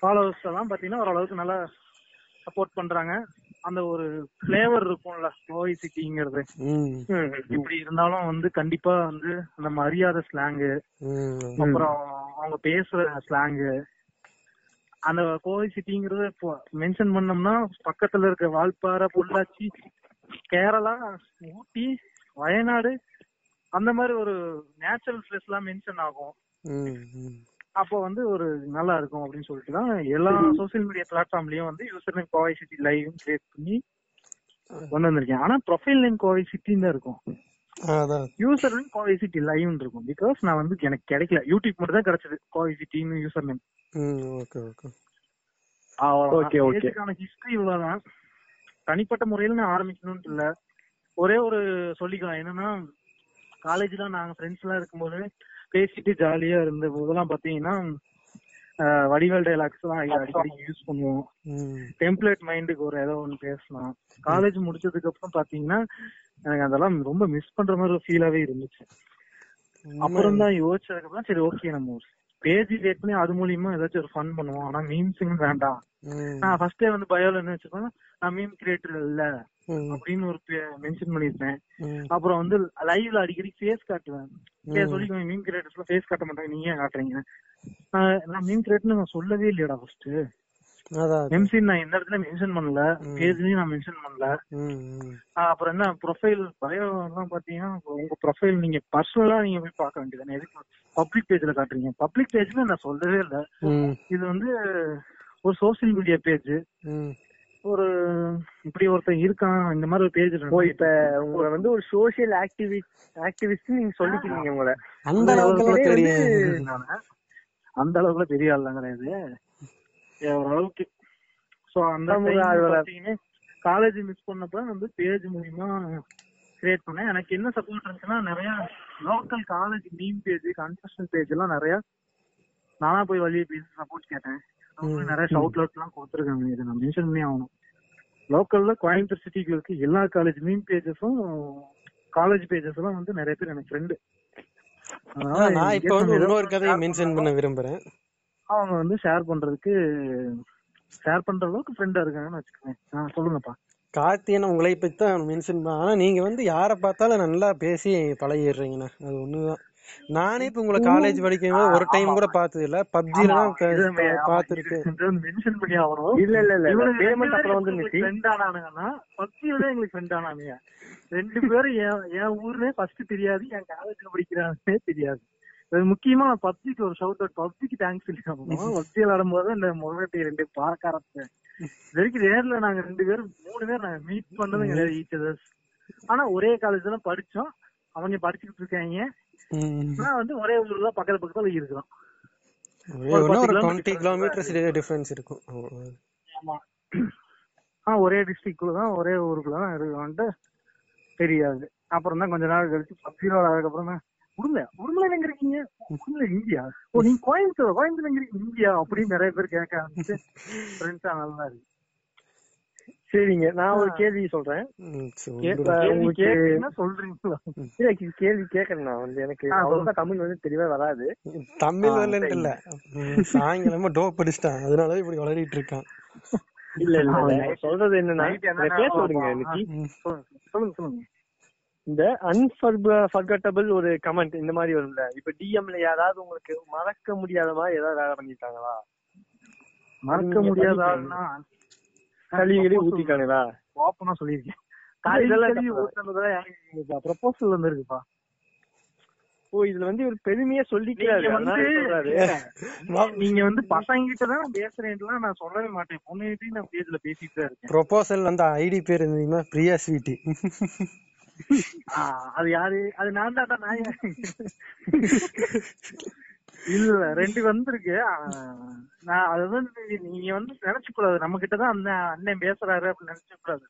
ஃபாலோவர்ஸ் எல்லாம் பாத்தீங்கன்னா ஓரளவுக்கு நல்லா சப்போர்ட் பண்றாங்க. அந்த ஒரு ஃபிளேவர் இருக்கும்ல கோவை சிட்டிங்கிறது இப்படி இருந்தாலும் வந்து கண்டிப்பா வந்து நம்ம அறியாத ஸ்லாங்கு. அப்புறம் அவங்க பேசுற ஸ்லாங்கு அந்த கோவை சிட்டிங்கிறத மென்ஷன் பண்ணோம்னா பக்கத்துல இருக்க வால்பாறை பொள்ளாச்சி கேரளா ஊட்டி வயநாடு அந்த மாதிரி ஒரு நேச்சுரல் பிளேஸ் எல்லாம் மென்ஷன் ஆகும். அப்போ வந்து ஒரு நல்லா இருக்கும் அப்படின்னு சொல்லிட்டு தான் எல்லா சோசியல் மீடியா பிளாட்ஃபார்ம்லயும் வந்து user name Kovai city live create பண்ணி கொண்டு வந்திருக்கேன். ஆனா ப்ரொஃபைல் நேம் கோவை சிட்டின்னு தான் இருக்கும். யூசர் நேம் கோவை சிட்டி லைவ்னு இருக்கும். பிகாஸ் நான் வந்து எனக்கு கிடைக்கல. யூடியூப் மட்டும் தான் கிடைச்சது. Kovai சிட்டின்னு user name. Okay okay okay. பேஜுக்கான ஹிஸ்டரி இவ்வளவுதான். தனிப்பட்ட முறையில நான் ஆரம்பிக்கணும்னு இல்ல. ஒரே ஒரு சொல்லிக்கலாம். என்னன்னா காலேஜ்ல நாங்க ஃப்ரெண்ட்ஸ் எல்லாம் இருக்கும்போது பேசிட்டு ஜாலியா இருந்த போதெல்லாம் பாத்தீங்கன்னா வடிவேல் டைலாக்ஸ் எல்லாம் அடிக்கடி யூஸ் பண்ணுவோம். டெம்ப்ளேட் மைண்டுக்கு ஒரு ஏதோ ஒன்று பேசலாம். காலேஜ் முடிச்சதுக்கு அப்புறம் பாத்தீங்கன்னா எனக்கு அதெல்லாம் ரொம்ப மிஸ் பண்ற மாதிரி ஒரு ஃபீலாவே இருந்துச்சு. அப்புறம் தான் யோசிச்சதுக்கு அப்புறம் சரி ஓகே நம்ம பேஜ் கிரியேட் பண்ணி அது மூலியமா ஏதாச்சும் ஒரு ஃபன் பண்ணுவோம். ஆனா மீம்ஸுங்க வேண்டாம். நான் ஃபர்ஸ்டே வந்து பயோல என்ன வச்சிருக்கேன் நான் மீம் கிரியேட்டர் இல்ல. அப்படின்னு ஒரு மென்ஷன் பண்ணிருப்பேன். அப்புறம் வந்து லைவ்ல அடிக்கடி ஃபேஸ் காட்டுவேன். சொல்லி மீம் கிரியேட்டர்ஸ்ல ஃபேஸ் காட்ட மாட்டாங்க. நீங்க ஏன் காட்டுறீங்க? நான் நான் மீம் கிரியேட்டர் நான் சொல்லவே இல்லையடா ஃபர்ஸ்ட். எம்சி நான் எந்த இடத்துல மென்ஷன் பண்ணல. பேஜ்லயும் நான் மென்ஷன் பண்ணல. அப்புறம் என்ன ப்ரொஃபைல் பயோ எல்லாம் பாத்தீங்கன்னா உங்க ப்ரொஃபைல் நீங்க பர்சனலா நீங்க போய் பார்க்க வேண்டியதானே எதுக்கு பப்ளிக் பேஜ்ல காட்டுறீங்க? பப்ளிக் பேஜ்ல நான் சொல்லவே இல்ல. இது வந்து ஒரு சோசியல் மீடியா பேஜ். ஒரு இப்படி ஒருத்தன் இருக்கான் இந்த மாதிரி ஒரு பேஜ் ஓ இப்ப உங்களை வந்து ஒரு சோசியல் ஆக்டிவிஸ்ட் ஆக்டிவிஸ்ட் நீங்க சொல்லிக்கிறீங்க உங்களை. அந்த அளவுக்கு அளவுக்கு தெரியும் அந்த அளவுக்குல பெரிய கிடையாது. ஏ, ஓரளவுக்கு. சோ அந்த ஆர்வலர். காலேஜ் மிஸ் பண்ணப்ப வந்து பேஜ் மூலியமா கிரியேட் பண்ணேன். எனக்கு என்ன சப்போர்ட் இருந்துச்சுன்னா நிறைய local college meme page construction page எல்லாம் நிறைய நானா போய் வழியே பேசி சப்போர்ட் கேட்டேன். அவங்க. நிறைய ஷவுட் அவுட் எல்லாம் கொடுத்துருக்காங்க. இதை நான் மென்ஷன் பண்ணி ஆகணும். லோக்கல்ல கோயம்புத்தூர் சிட்டிக்குள்ள இருக்க. எல்லா காலேஜ் மீம் பேஜஸும் காலேஜ் பேஜஸ் எல்லாம் வந்து நிறைய பேர் எனக்கு ஃப்ரெண்டு நான் இப்ப வந்து இன்னொரு கதையை மென்ஷன் பண்ண விரும்புறேன். அவங்க வந்து ஷேர் பண்றதுக்கு ஷேர் பண்ற அளவுக்கு ஃப்ரெண்டா இருக்காங்கன்னு வச்சுக்கோங்க. சொல்லுங்கப்பா. கார்த்தியனை உங்களை பத்தி தான் மென்ஷன் பண்ண ஆனா நீங்க வந்து யார பார்த்தாலும் நல்லா பேசி பழகிடுறீங்கண்ணா. அது ஒண்ணுதான். நானே இப்ப உங்களை காலேஜ் படிக்கும் போது ஒரு டைம் கூட பார்த்தது இல்ல பப்ஜில தான் மென்ஷன் பண்ணி ஆகணும். இல்ல இல்ல பேமெண்ட் அப்புறம் வந்து friend ஆனானுங்கன்னா பப்ஜியோட எங்களுக்கு ஃப்ரெண்ட் ஆனானுங்க. ரெண்டு பேரும் என் ஊர்லயே ஃபர்ஸ்ட் தெரியாது என் காலேஜ்ல படிக்கிறானே தெரியாது. முக்கியமா பப்ஜிக்கு ஒரு ஷவுட் அவுட் பப்ஜிக்கு தேங்க்ஸ் சொல்லணும் பப்ஜி விளையாடும் போது இந்த முகட்டி ரெண்டு பார்க்க ஆரம்பிச்சேன் இது வரைக்கும் நேர்ல நாங்க ரெண்டு பேரும் மூணு பேர் நாங்க மீட் பண்ணதும் கிடையாது ஈச் அதர்ஸ் ஆனா ஒரே காலேஜ்ல படிச்சோம். அவங்க படிச்சுக்கிட்டு இருக்காங்க. நான் வந்து ஒரே ஊர்ல பக்கத்து பக்கத்துல இருக்கிறோம். ஒரே டுவெண்ட்டி கிலோமீட்டர்ஸ் டிஃபரன்ஸ் இருக்கும். ஆமா. ஆ ஒரே டிஸ்ட்ரிக்ட்குள்ள தான் ஒரே ஊருக்குள்ள தான் இருக்கோன்ட்டு தெரியாது. அப்புறம் தான் கொஞ்ச நாள் கழிச்சு பப்ஜி அதுக்கப்புறம் தான். உடுமலை உடுமலையில எங்க இருக்கீங்க? உடுமலை இந்தியா. ஓ நீங்க கோயம்புத்தூர் கோயம்புத்தூர் எங்க இருக்கீங்க? இந்தியா அப்படின்னு நிறைய பேர் கேட்க ஆரம்பிச்சு ஃப்ரெண்ட்ஸா நல்லா இருக்கு. சரிங்க. நான் ஒரு கேள்வி சொல்றேன். கேள்வி கேக்குறேன் நான் வந்து. எனக்கு ஆ, அவ்வளவுதான் தமிழ் வந்து தெளிவா வராது. தமிழ் வரலன்ட்டு இல்ல. சாயங்காலமா டோப் அடிச்சிட்டான். அதனாலதான் இப்படி வளரிட்டு இருக்கான். இல்ல இல்ல சொல்றது என்னன்னா பேச சொல்லுங்க சொல்லுங்க சொல்லுங்க. இந்த அன்ஃபர்கட்டபிள் ஒரு கமெண்ட் இந்த மாதிரி வரும்ல. இப்ப டிஎம்ல யாராவது உங்களுக்கு மறக்க முடியாத மாதிரி ஏதாவது வேலை பண்ணிருக்காங்களா மறக்க முடியாத கழுவி ஊத்திட்டாங்களா ஓப்பனா சொல்லியிருக்கேன். ப்ரொபோசல் வந்திருக்குப்பா ஓ இதுல வந்து இவர் பெருமையா சொல்லிக்கிறாரு. நீங்க வந்து வந்து பசங்க கிட்ட தான் நான் பேசுறேன்லாம் நான் சொல்லவே மாட்டேன். பொண்ணுகிட்டயும் நான் பேஜ்ல பேசிட்டு தான் இருக்கேன். ப்ரொபோசல் அந்த ஐடி பேர் தெரியுமா? பிரியா ஸ்வீட்டி. அது யாரு? அது நான் தான் நான் யாரு? இல்ல ரெண்டு வந்திருக்கு. நான் அது வந்து நீங்க வந்து நினைச்சு கூடாது நம்ம கிட்ட தான் அந்த அண்ணன் பேசுறாரு அப்படின்னு நினைச்சு கூடாது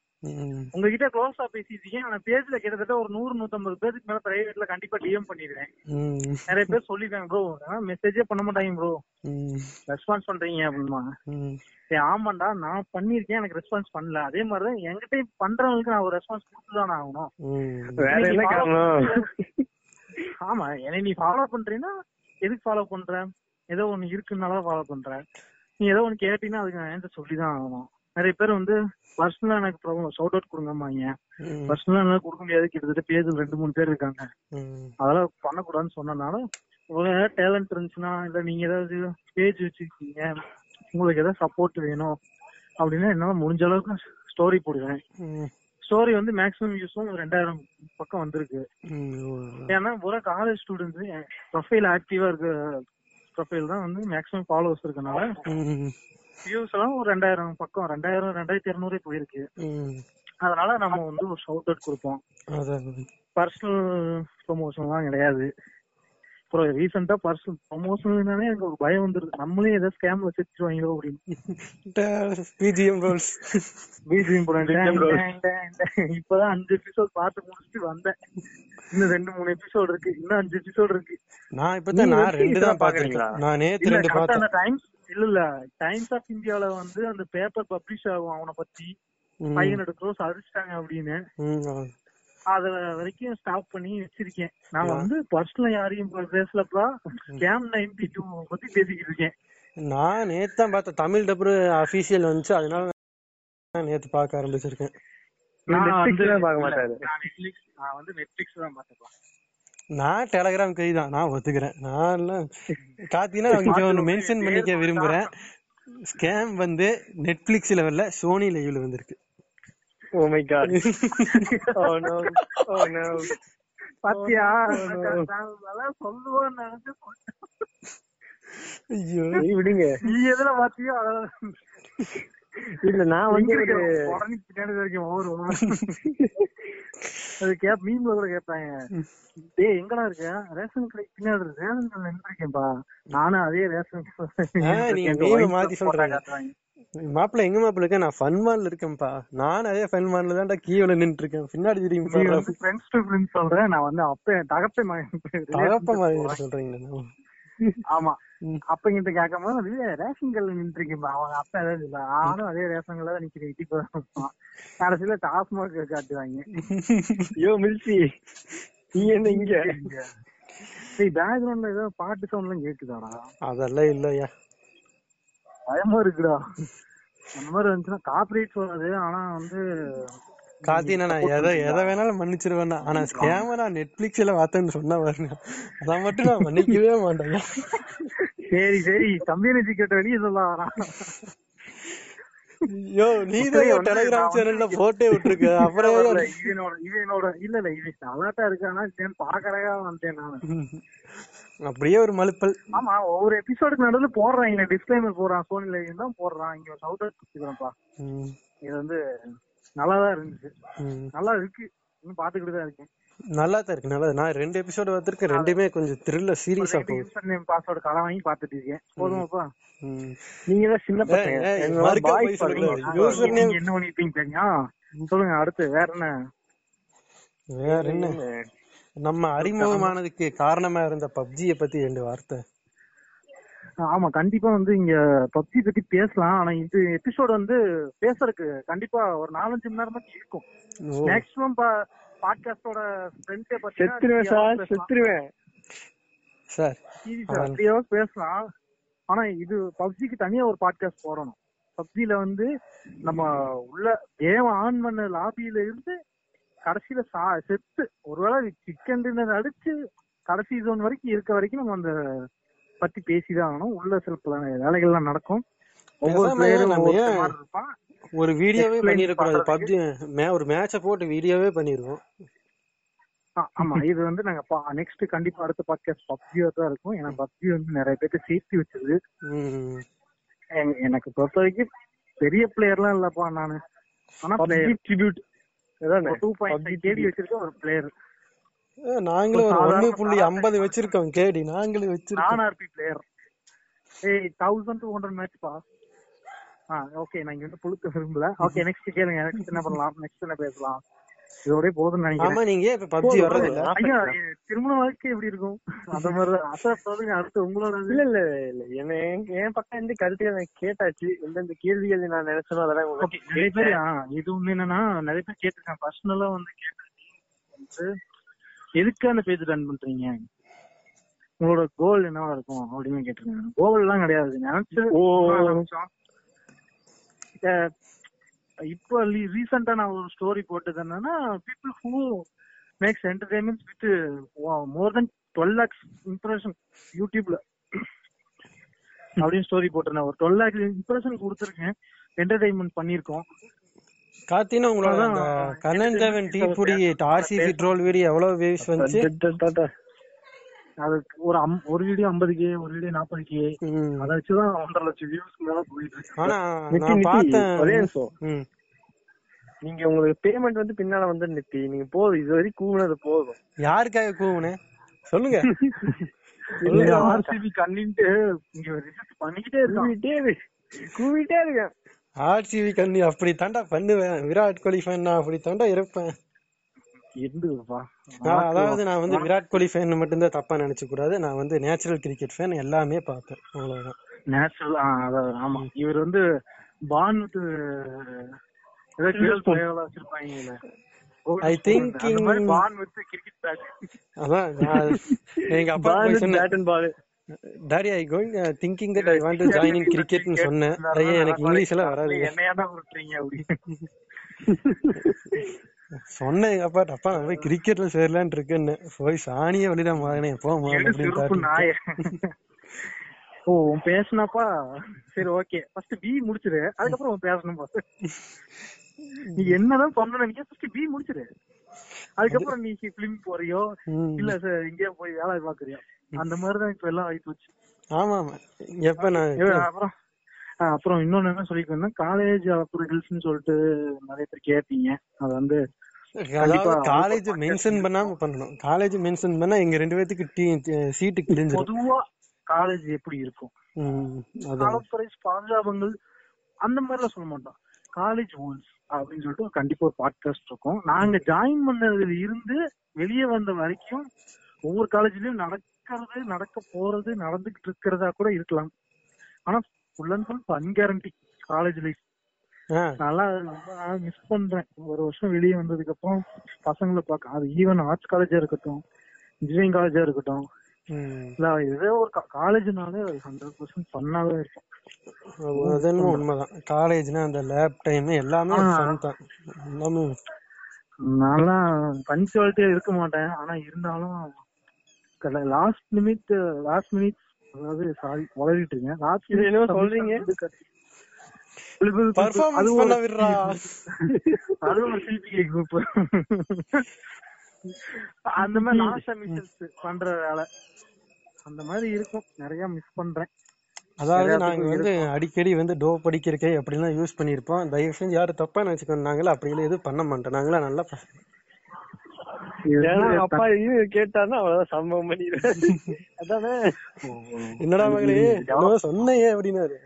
உங்ககிட்ட க்ளோஸா பேசிட்டீங்க ஆனா பேஜ்ல கிட்டத்தட்ட ஒரு நூறு நூத்தம்பது பேருக்கு மேல பிரைவேட்ல கண்டிப்பா டிஎம் பண்ணிடுவேன். ம், நிறைய பேர் சொல்லிருக்காங்க ப்ரோ மெசேஜே பண்ண மாட்டாங்க ப்ரோ ம், ரெஸ்பான்ஸ் பண்றீங்க அப்படிமா. ம். சரி ஆமாண்டா நான் பண்ணிருக்கேன் எனக்கு ரெஸ்பான்ஸ் பண்ணல. அதே மாதிரிதான் என்கிட்ட பண்றவங்களுக்கு நான் ஒரு ரெஸ்பான்ஸ் கொடுத்துதான் ஆகணும். ஆமா என்னை நீ ஃபாலோ பண்றீன்னா எதுக்கு ஃபாலோ பண்ற? ஏதோ ஒண்ணு இருக்குன்னால ஃபாலோ பண்ற. நீ ஏதோ ஒண்ணு கேட்டீங்கன்னா அதுக்கு நான் ஆன்சர் சொல்லிதான் ஆகணும். நிறைய பேர் வந்து பர்சனலா எனக்கு ப்ராப்ளம் ஷவுட் அவுட் கொடுங்கம்மாங்க பர்சனலா என்னால கொடுக்க முடியாது. கிட்டத்தட்ட பேஜ்ல ரெண்டு மூணு பேர் இருக்காங்க. அதெல்லாம் பண்ணக்கூடாதுன்னு சொன்னனால உங்களுக்கு ஏதாவது டேலண்ட் இருந்துச்சுன்னா இல்ல நீங்க ஏதாவது பேஜ் வச்சிருக்கீங்க உங்களுக்கு ஏதாவது சப்போர்ட் வேணும் அப்படின்னா என்னால முடிஞ்ச அளவுக்கு ஸ்டோரி போடுவேன். ஸ்டோரி வந்து மேக்ஸிமம் யூஸும் ரெண்டாயிரம் பக்கம் வந்திருக்கு. ஏன்னா ஒரு காலேஜ் ஸ்டூடெண்ட்ஸ் ப்ரொஃபைல் ஆக்டிவா இருக்க ப்ரொஃபைல் தான் வந்து மேக்ஸிமம் ஃபாலோவர்ஸ் இருக்கனால வியூஸ் எல்லாம் ஒரு ரெண்டாயிரம் பக்கம் ரெண்டாயிரம் ரெண்டாயிரத்தி இருநூறு போயிருக்கு. அதனால நம்ம வந்து ஒரு ஷவுட் அவுட் கொடுப்போம். பர்சனல் ப்ரொமோஷன்லாம் கிடையாது. அப்புறம் ரீசெண்டா பர்சனல் ப்ரொமோஷன்னாலே எனக்கு ஒரு பயம் வந்துருது. நம்மளே ஏதாவது ஸ்கேம்ல செத்துருவாங்களோ அப்படின்னு. பிஜிஎம் ரோல்ஸ் பிஜிஎம் இப்பதான் அஞ்சு எபிசோட் பார்த்து முடிச்சுட்டு வந்தேன். இன்னும் ரெண்டு மூணு எபிசோட் இருக்கு. இன்னும் அஞ்சு எபிசோட் இருக்கு. நான் இப்பதான் நான் ரெண்டு தான் பாக்குறேன் நான் நேத்து ரெண்டு பார்த்தேன். அந்த டைம்ஸ் இல்ல இல்ல. டைம்ஸ் ஆஃப் இந்தியால வந்து அந்த பேப்பர் பப்ளிஷ் ஆகும் அவனை பத்தி. ஹண்ட்ரட் க்ரோஸ் அடிச்சிட்டாங்க அப்படின்னு. அத வரைக்கும் ஸ்டாப் பண்ணி வச்சிருக்கேன். நான் வந்து பர்சனல் யாரையும் பேசலப்பா. ஸ்கேம் நைன்டி டூ பத்தி பேசிக்கிட்டு இருக்கேன். நான் நேத்து தான் பார்த்தேன். தமிழ் டபுள் அபிஷியல் வந்துச்சு. அதனால நான் நேத்து பார்க்க ஆரம்பிச்சிருக்கேன். நான் Netflix வந்து எல்லாம் பார்க்க மாட்டாரு. நான் நெட்ஃபிளிக்ஸ் நான் வந்து நெட்ஃபிளிக்ஸ் தான் பாத்துக்கலாம் நான் டெலகிராம் கை தான் நான் ஒத்துக்கிறேன். நான் எல்லாம் காத்தினா ஒன்று மென்ஷன் பண்ணிக்க விரும்புறேன். ஸ்கேம் வந்து நெட்ஃபிளிக்ஸ்ல வரல சோனி லைவ்ல வந்திருக்கு. Oh my god oh no oh no பாத்தியா? Oh, சொல்லுவேன்னு நினைச்சு. ஐயோ விடுங்க. நீ எதுல பாத்தியோ அதான் இல்ல நான் வந்து பின்னாடி வரைக்கும் ஓடுவோம் அது கேப் மீன்ல கூட கேட்பாங்க டேய் எங்கடா இருக்க? ரேஷன் கடை பின்னாடி இருக்கு. ரேஷன் கடை நின்றுருக்கேன்பா நானும் அதே ரேஷன் மாத்தி சொல்றீங்க. மாப்பிள்ள எங்க மாப்பிள்ள இருக்க? நான் ஃபன்மான்ல இருக்கேன்ப்பா. நான் அதே ஃபன்மான்ல தான்டா கீழ நின்று இருக்கேன் பின்னாடி திரும்பி வந்து ஃப்ரெண்ட்ஸ் டு ஃப்ரெண்ட்ஸ் சொல்றேன். நான் வந்து அப்ப தகப்பை தகப்ப மாதிரி சொல்றீங்களா. ஆமா. அப்ப கிட்ட கேட்கும் போது அது ரேஷன் கல்ல நின்றுருக்கேன்பா அவங்க அப்பா ஏதாவது இல்ல நானும் அதே ரேஷன் கல்ல தான் நிக்கிறேன் இட்டி கடைசியில டாஸ்மாக் காட்டுவாங்க. யோ மில்சி நீ என்ன இங்க? பேக்ரவுண்ட்ல ஏதோ பாட்டு சவுண்ட் எல்லாம் கேக்குதாடா? அதெல்லாம் இல்லையா? பயமா இருக்குடா. அந்த மாதிரி வந்துச்சுன்னா காப்பிரைட்ஸ் வராது ஆனா வந்து கார்த்தினா நான் எதை எதை வேணாலும் மன்னிச்சிருவேன் ஆனா ஸ்கேமரா நெட்ஃபிளிக்ஸ்ல பார்த்தேன்னு சொன்னா பாருங்க. அதை மட்டும் நான் மன்னிக்கவே மாட்டேன். சரி சரி. கம்யூனிட்டி கேட்ட வெளியே சொல்லலாம். ஐயோ நீ தான் டெலிகிராம் சேனல்ல போட்டே விட்டுருக்க. அப்புறம் இவனோட இவனோட இல்ல இல்ல இவன் நல்லாட்டா இருக்கானா பாக்குறதா வந்தேன் நானு. அப்படியே ஒரு மலுப்பல் ஆமா ஒவ்வொரு எபிசோடுக்கு நடுவுல போடுறான் இங்க டிஸ்க்ளைமர் போடுறான் சோனில தான் போடுறான் இங்க வச்சுக்கிறேன்ப்பா. ம், இது வந்து நல்லாதான் இருந்துச்சு. நல்லா இருக்கு இன்னும் பாத்துக்கிட்டு தான் இருக்கேன். நல்லா தான் இருக்கு. நல்லா நான் ரெண்டு எபிசோடு பார்த்திருக்கேன். ரெண்டுமே கொஞ்சம் த்ரில்லர் சீரியஸா போகுது. யூசர் நேம் பாஸ்வேர்டு கடன் வாங்கி பாத்துட்டு இருக்கேன். போதுமாப்பா. நீங்க தான் சின்ன பசங்க. name- நீங்க என்ன பண்ணிருப்பீங்க தெரியும்? சொல்லுங்க அடுத்து வேற என்ன? வேற என்ன? நம்ம அறிமுகமானதுக்கு காரணமா இருந்த பப்ஜிய பத்தி ரெண்டு வார்த்தை. ஆமா கண்டிப்பா வந்து இங்க பப்ஜி பத்தி பேசலாம். ஆனா இது எபிசோட் வந்து பேசுறதுக்கு கண்டிப்பா ஒரு நாலஞ்சு மணி நேரம் இருக்கும். மேக்ஸிமம் பாட்காஸ்டோட ஃப்ரெண்ட்ஸே செத்துருவேன் சார் செத்துருவேன். சார் ஹவர்ஸ் பேசலாம். ஆனா இது பப்ஜிக்கு தனியா ஒரு பாட்காஸ்ட் போடணும். பப்ஜில வந்து நம்ம உள்ள கேம் ஆன் பண்ண லாபியில இருந்து கடைசியில சா செத்து ஒருவேளை சிக்கன் டின்னர் அடிச்சு கடைசி ஜோன் வரைக்கும் இருக்க வரைக்கும் நம்ம அந்த பத்தி பேசிதான் ஆகணும் உள்ள சில பல வேலைகள்லாம் நடக்கும். ஒவ்வொரு பிளேயரும் இருப்பான் ஒரு வீடியோவே பண்ணிருக்கூடாது பண்றதுக்கு. பப்ஜி மே ஒரு மேட்ச போட்டு வீடியோவே பண்ணிருவோம் ஆ, ஆமா. இது வந்து நாங்க நெக்ஸ்ட் கண்டிப்பா அடுத்த பாட்காஸ்ட் பப்ஜியா தான் இருக்கும். ஏன்னா பப்ஜி வந்து நிறைய பேருக்கு சேஃப்டி வச்சது. எனக்கு பொறுத்த வரைக்கும் பெரிய பிளேயர்லாம் இல்லப்பா நானு. ஆனா பப்ஜி ட்ரிபியூட் அதானே? டூ பாயிண்ட் PUBG கேடி வச்சிருக்க ஒரு பிளேயர் நாங்களும் ஒரு ஒண்ணு புள்ளி ஐம்பது வச்சிருக்கோம் கேடி நாங்களும் வச்சிருக்கோம். நான் ஆர்பி பிளேயர் ஏய் தௌசண்ட் டூ ஹண்ட்ரட் மேட்ச் பா? ஆ ஓகே நான் இங்க வந்து புழுக்க விரும்பல. ஓகே நெக்ஸ்ட் கேளுங்க நெக்ஸ்ட் என்ன பண்ணலாம்? நெக்ஸ்ட் என்ன பேசலாம்? இதோடய போதும்னு ஆமா நினைக்கிறேன் நீங்க இப்ப பப்ஜி வர்றது இல்ல? ஐயா திருமண வாழ்க்கை எப்படி இருக்கும்? அந்த மாதிரி அசை சொல்லுங்க அடுத்து உங்களோட. இல்ல இல்ல இல்ல. என்ன என் என் பக்கம் இருந்து கருத்துக்கள் எனக்கு கேட்டாச்சு. எந்தெந்த கேள்விகள் நான் நினைச்சனோ அதெல்லாம் உங்களுக்கு நிறைய பேர் இது ஒண்ணு என்னன்னா நிறைய பேர் கேட்டிருக்காங்க. பர்சனலா வந்து கேட்டிருக்கீங்க எதுக்கு அந்த பேஜ் ரன் பண்றீங்க? உங்களோட கோல் என்னவா இருக்கும் அப்படின்னு கேட்டிருக்காங்க கோல் எல்லாம் கிடையாது. நினைச்சு இப்போ ரீசெண்டா நான் ஒரு ஸ்டோரி போட்டது என்னன்னா people who makes entertainment with more then twelve lakhs impression யூடியூப்ல அப்படின்னு ஸ்டோரி போட்டிருந்தேன். ஒரு டுவெல் லேக்ஸ் இம்ப்ரெஷன் கொடுத்துருக்கேன். என்டர்டைன்மெண்ட் பண்ணிருக்கோம் காத்தினா உங்களோட அந்த கண்ணன் தேவன் டீ புடி ஆர்சிபி ட்ரோல் வீடியோ எவ்வளவு வியூஸ் வந்துச்சு? அதுக்கு ஒரு அம்- ஒரு வீடியோ ஐம்பது கே ஒரு வீடியோ நாற்பது கே. அதை வச்சுதான் ஒன்றரை லட்சம் வியூஸ் மேல போயிட்டு இருக்கு. ஆனா நான் பார்த்தேன். ஒரே நிமிஷம். ம். நீங்க உங்களுக்கு பேமெண்ட் வந்து பின்னால வந்து நித்தி நீங்க போதும் இது வரைக்கும் கூவுனது போதும். யாருக்காக கூவுனே? சொல்லுங்க. ஆர்சிபி கண்ணின்ட்டு இங்க பண்ணிக்கிட்டே இருக்கான். கூவிட்டே இரு கூவிட்டே இருக்கேன். ஆர்சிபி கண்ணி அப்படி தாண்டா பண்ணுவேன். விராட் கோலி ஃபேன் நான் அப்படி தாண்டா இருப்பேன் அதாவது நான் வந்து விராட் கோலி ஃபேன் மட்டும்தான் தப்பா நினைச்ச கூடாது நான் வந்து நேச்சுரல் கிரிக்கெட் ஃபேன் எல்லாமே பார்ப்பேன். அவ்வளவுதான். நேச்சுரல் ஆமா. இவர் வந்து பான் மாதிரி in- பான் வித் கிரிக்கெட் பேட் அதான் நான் எங்க அப்பா bat and ball daddy I going thinking that I want to join in கிரிக்கெட்னு சொன்னேன். ஐயா எனக்கு இங்கிலீஷ் எல்லாம் வராது என்னையா தான் விட்டுறீங்க அப்படின்னு சொன்னேன் அப்பா அப்பா நான் போய் கிரிக்கெட்ல சேரலான்னு இருக்கேன்னு. போய் சாணியே வழிதான் மகனே போமா அப்படின்னு ஓ உன் பேசுனாப்பா? சரி ஓகே. First B முடிச்சிரு. அதுக்கப்புறம் உன் பேசணும் நீ என்னதான் பண்ணணும் நினைக்க ஃபர்ஸ்ட் பி முடிச்சிரு. அதுக்கப்புறம் நீ பிலிம் போறியோ. இல்ல சார் எங்கேயோ போய் வேலை பாக்குறியோ அந்த மாதிரிதான் இப்ப எல்லாம் ஆகி போச்சு. ஆமா ஆமா எப்ப நான் அப்புறம் அப்புறம் இன்னொன்னு என்ன சொல்லிக்கிறேன்னா காலேஜ் அப்புறம் ஹில்ஸ்னு சொல்லிட்டு நிறைய பேர் கேட்பீங்க அது வந்து காலேஜ் மென்ஷன் பண்ணாம பண்ணணும். காலேஜ் மென்ஷன் பண்ணா எங்க ரெண்டு பேத்துக்கு சீட்டு கிழிஞ்சிரும். பொதுவா காலேஜ் எப்படி இருக்கும்? கலப்பறை பாதுகாப்புகள் அந்த மாதிரிலாம் சொல்ல மாட்டோம். காலேஜ் ரூல்ஸ் அப்படின்னு சொல்லிட்டு கண்டிப்பா ஒரு பாட்காஸ்ட் இருக்கும். நாங்க ஜாயின் பண்ணதுல இருந்து வெளியே வந்த வரைக்கும் ஒவ்வொரு காலேஜ்லயும் நடக்கிறது நடக்க போறது நடந்துகிட்டு இருக்கிறதா கூட இருக்கலாம். ஆனா full and full fun guarantee college life நல்லா மிஸ் பண்றேன். ஒரு வருஷம் வெளியே வந்ததுக்கு அப்புறம் பசங்களை பார்க்க அது ஈவன் ஆர்ட்ஸ் காலேஜா இருக்கட்டும் இன்ஜினியரிங் காலேஜா இருக்கட்டும். இல்ல ஏதோ ஒரு காலேஜ்னாலே அது ஹண்ட்ரட் பர்சன்ட் ஃபன்னாவே இருக்கும். அது என்னமோ உண்மைதான். காலேஜ்னா அந்த லேப் டைம் தான். எல்லாமே நான்லாம் பஞ்சுவாலிட்டியா இருக்க மாட்டேன். ஆனா இருந்தாலும் லாஸ்ட் மினிட் லாஸ்ட் மினிட் அதாவது சாரி வளரிட்டு இருக்கேன் லாஸ்ட் இது என்னமோ சொல்றீங்க? பர்ஃபார்மன்ஸ் பண்ண விடுறா. அதுவும் ஒரு சிபிஐ குரூப் அந்த மாதிரி லாஸ்ட் மிஷன்ஸ் பண்ற வேலை. அந்த மாதிரி இருக்கும். நிறைய மிஸ் பண்றேன். அதாவது நாங்க வந்து அடிக்கடி வந்து டோ படிக்கிறக்கே அப்படிலாம் யூஸ் பண்ணிருப்போம் தயவு செஞ்சு யாரும் தப்பா நினைச்சுக்கணும் நாங்களா அப்படிலாம் எதுவும் பண்ண மாட்டோம். நாங்களா நல்லா ஏன்னா அப்பா இது கேட்டாருன்னா அவ்வளவுதான் சம்பவம் பண்ணிடுவேன். அதானே? என்னடா மகளே? சொன்னையே அப்படின்னாரு.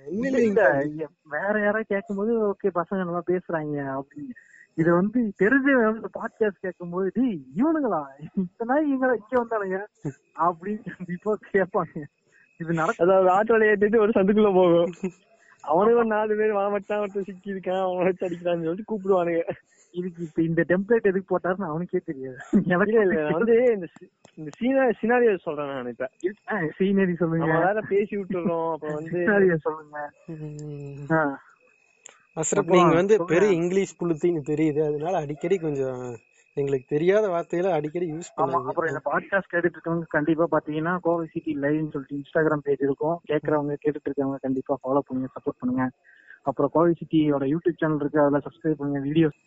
வேற யாராவது கேட்கும்போது ஓகே பசங்க நல்லா பேசுறாங்க அப்படின்னு. இது வந்து தெரிஞ்ச பாட்காஸ்ட் கேட்கும்போது டேய் இவனுங்களா? இத்தனை இவங்க இங்க வந்தானுங்க? அப்படின்னு கண்டிப்பா கேட்பாங்க. இது நடக்கும் அதாவது ஆட்டோல ஏத்திட்டு ஒரு சந்துக்குள்ள போகும். அவனுக்கு நாலு பேர் வாமட்டான் ஒருத்தன் சிக்கி இருக்கான் அவனை வச்சு அடிக்கிறான்னு சொல்லிட்டு கூப்பிடுவானுங்க. இதுக்கு இப்ப இந்த டெம்ப்ளேட் எதுக்கு போட்டாருன்னு அவனுக்கே தெரியாது. எனக்கு இல்ல வந்து இந்த இந்த சீனா சினாரியோ சொல்றேன் நான் இப்ப. சீனரி சொல்லுங்க. நம்ம வேற பேசி விட்டுறோம் அப்புறம் வந்து scenario சொல்லுங்க. அஸ்ரப் நீங்க வந்து. பெரிய இங்கிலீஷ் புளுத்தின்னு தெரியுது. அதனால அடிக்கடி கொஞ்சம் எங்களுக்கு தெரியாத வார்த்தைகளை அடிக்கடி யூஸ் பண்ணுங்க அப்புறம் இந்த பாட்காஸ்ட் கேட்டுட்டு இருக்கவங்க கண்டிப்பா பாத்தீங்கன்னா கோவை சிட்டி லைவ்னு சொல்லிட்டு இன்ஸ்டாகிராம் பேஜ் இருக்கும். கேக்குறவங்க கேட்டுட்டு இருக்கவங்க கண்டிப்பா ஃபாலோ பண்ணுங்க சப்போர்ட் பண்ணுங்க. அப்புறம் கோவை சிட்டியோட யூடியூப் சேனல் இருக்கு. அதுல சப்ஸ்கிரைப் பண்ணுங்க videos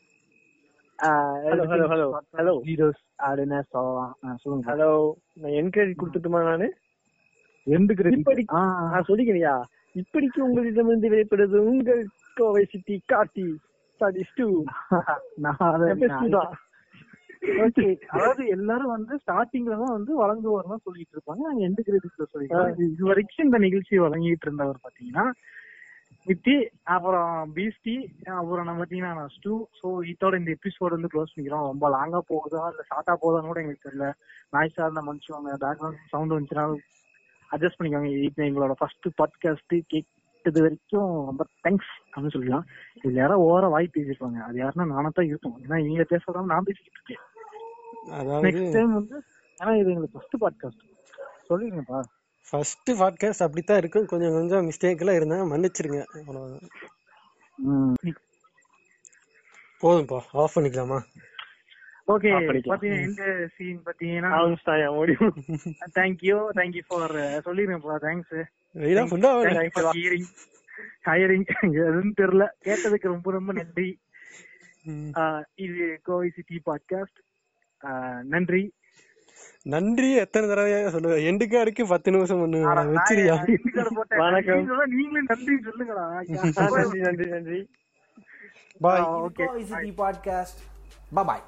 hello hello hello hello videos அப்படின்னு சொல்லலாம் ஆ, சொல்லுங்க ஹலோ நான் என்கரேஜ் கொடுத்துட்டுமா நானு? எந்த கிரெடிட் நான் சொல்லிக்கிறியா? இப்படிக்கு உங்களிடமிருந்து வெளிப்படுது உங்கள் கோவை சிட்டி காட்டி ஸ்டடிஸ் டூ நான் அதை- நான் தான் ஓகே அதாவது எல்லாரும் வந்து ஸ்டார்டிங்ல தான் வந்து வழங்குவார் சொல்லிட்டு இருப்பாங்க. நாங்க எந்த கிரெடிட்ல சொல்லிக்கிறோம் இது இது வரைக்கும் இந்த நிகழ்ச்சி வழங்கிட்டு இருந்தவர் பாத்தீங்கன்னா வித்தி அப்புறம் பீஸ்டி அப்புறம் நம்ம பாத்தீங்கன்னா ஸ்டூ சோ இதோட இந்த எபிசோட் வந்து க்ளோஸ் பண்ணிக்கிறோம். ரொம்ப லாங்கா போகுதா இல்ல ஷார்ட்டா போகுதான்னு கூட எங்களுக்கு தெரியல. நாய்ஸா இருந்தா மனுஷங்க பேக்ரவுண்ட் சவுண்ட் வந்துச்சுன்னா அட்ஜஸ்ட் பண்ணிக்கோங்க. இது எங்களோட ஃபர்ஸ்ட் பாட்காஸ்ட் கேட்டது வரைக்கும் ரொம்ப தேங்க்ஸ் அப்படின்னு சொல்லலாம் இதுல யாரோ ஓர வாய் பேசிருப்பாங்க அது யாருன்னா நானா தான் இருக்கும். ஏன்னா இவங்க பேசுறதா நான் பேசிக்கிட்டு இருக்கேன். நெக்ஸ்ட் டைம் வந்து ஏன்னா இது எங்களுக்கு ஃபர்ஸ்ட் பாட்காஸ்ட் சொல்லிருங்கப்பா ஃபர்ஸ்ட் பாட்காஸ்ட் அப்படித்தான் இருக்கும் கொஞ்சம் கொஞ்சம் மிஸ்டேக் எல்லாம் இருந்தா மன்னிச்சிருங்க. அவ்வளவுதான். போதும்பா ஆஃப் பண்ணிக்கலாமா? ஓகே. பாத்தீங்கன்னா இந்த சீன் பாத்தீங்கன்னா ஆன்ஸ்டாயா ஓடி thank you thank you for சொல்லிருங்கப்பா thanks வெயிலா ஃபுல்லா ஹியரிங் ஹையரிங் எதுன்னு தெரியல. கேட்டதுக்கு ரொம்ப ரொம்ப நன்றி. இது கோவை சிட்டி பாட்காஸ்ட் நன்றி. நன்றி எத்தனை தடவையாக சொல்லுவேன் எண்டு கார்டுக்கு பத்து நிமிஷம் பண்ணுவேன் வச்சிரியா. வணக்கம். நீங்களும் நன்றி சொல்லுங்களா நன்றி நன்றி நன்றி பாய் ஓகே. Bye bye.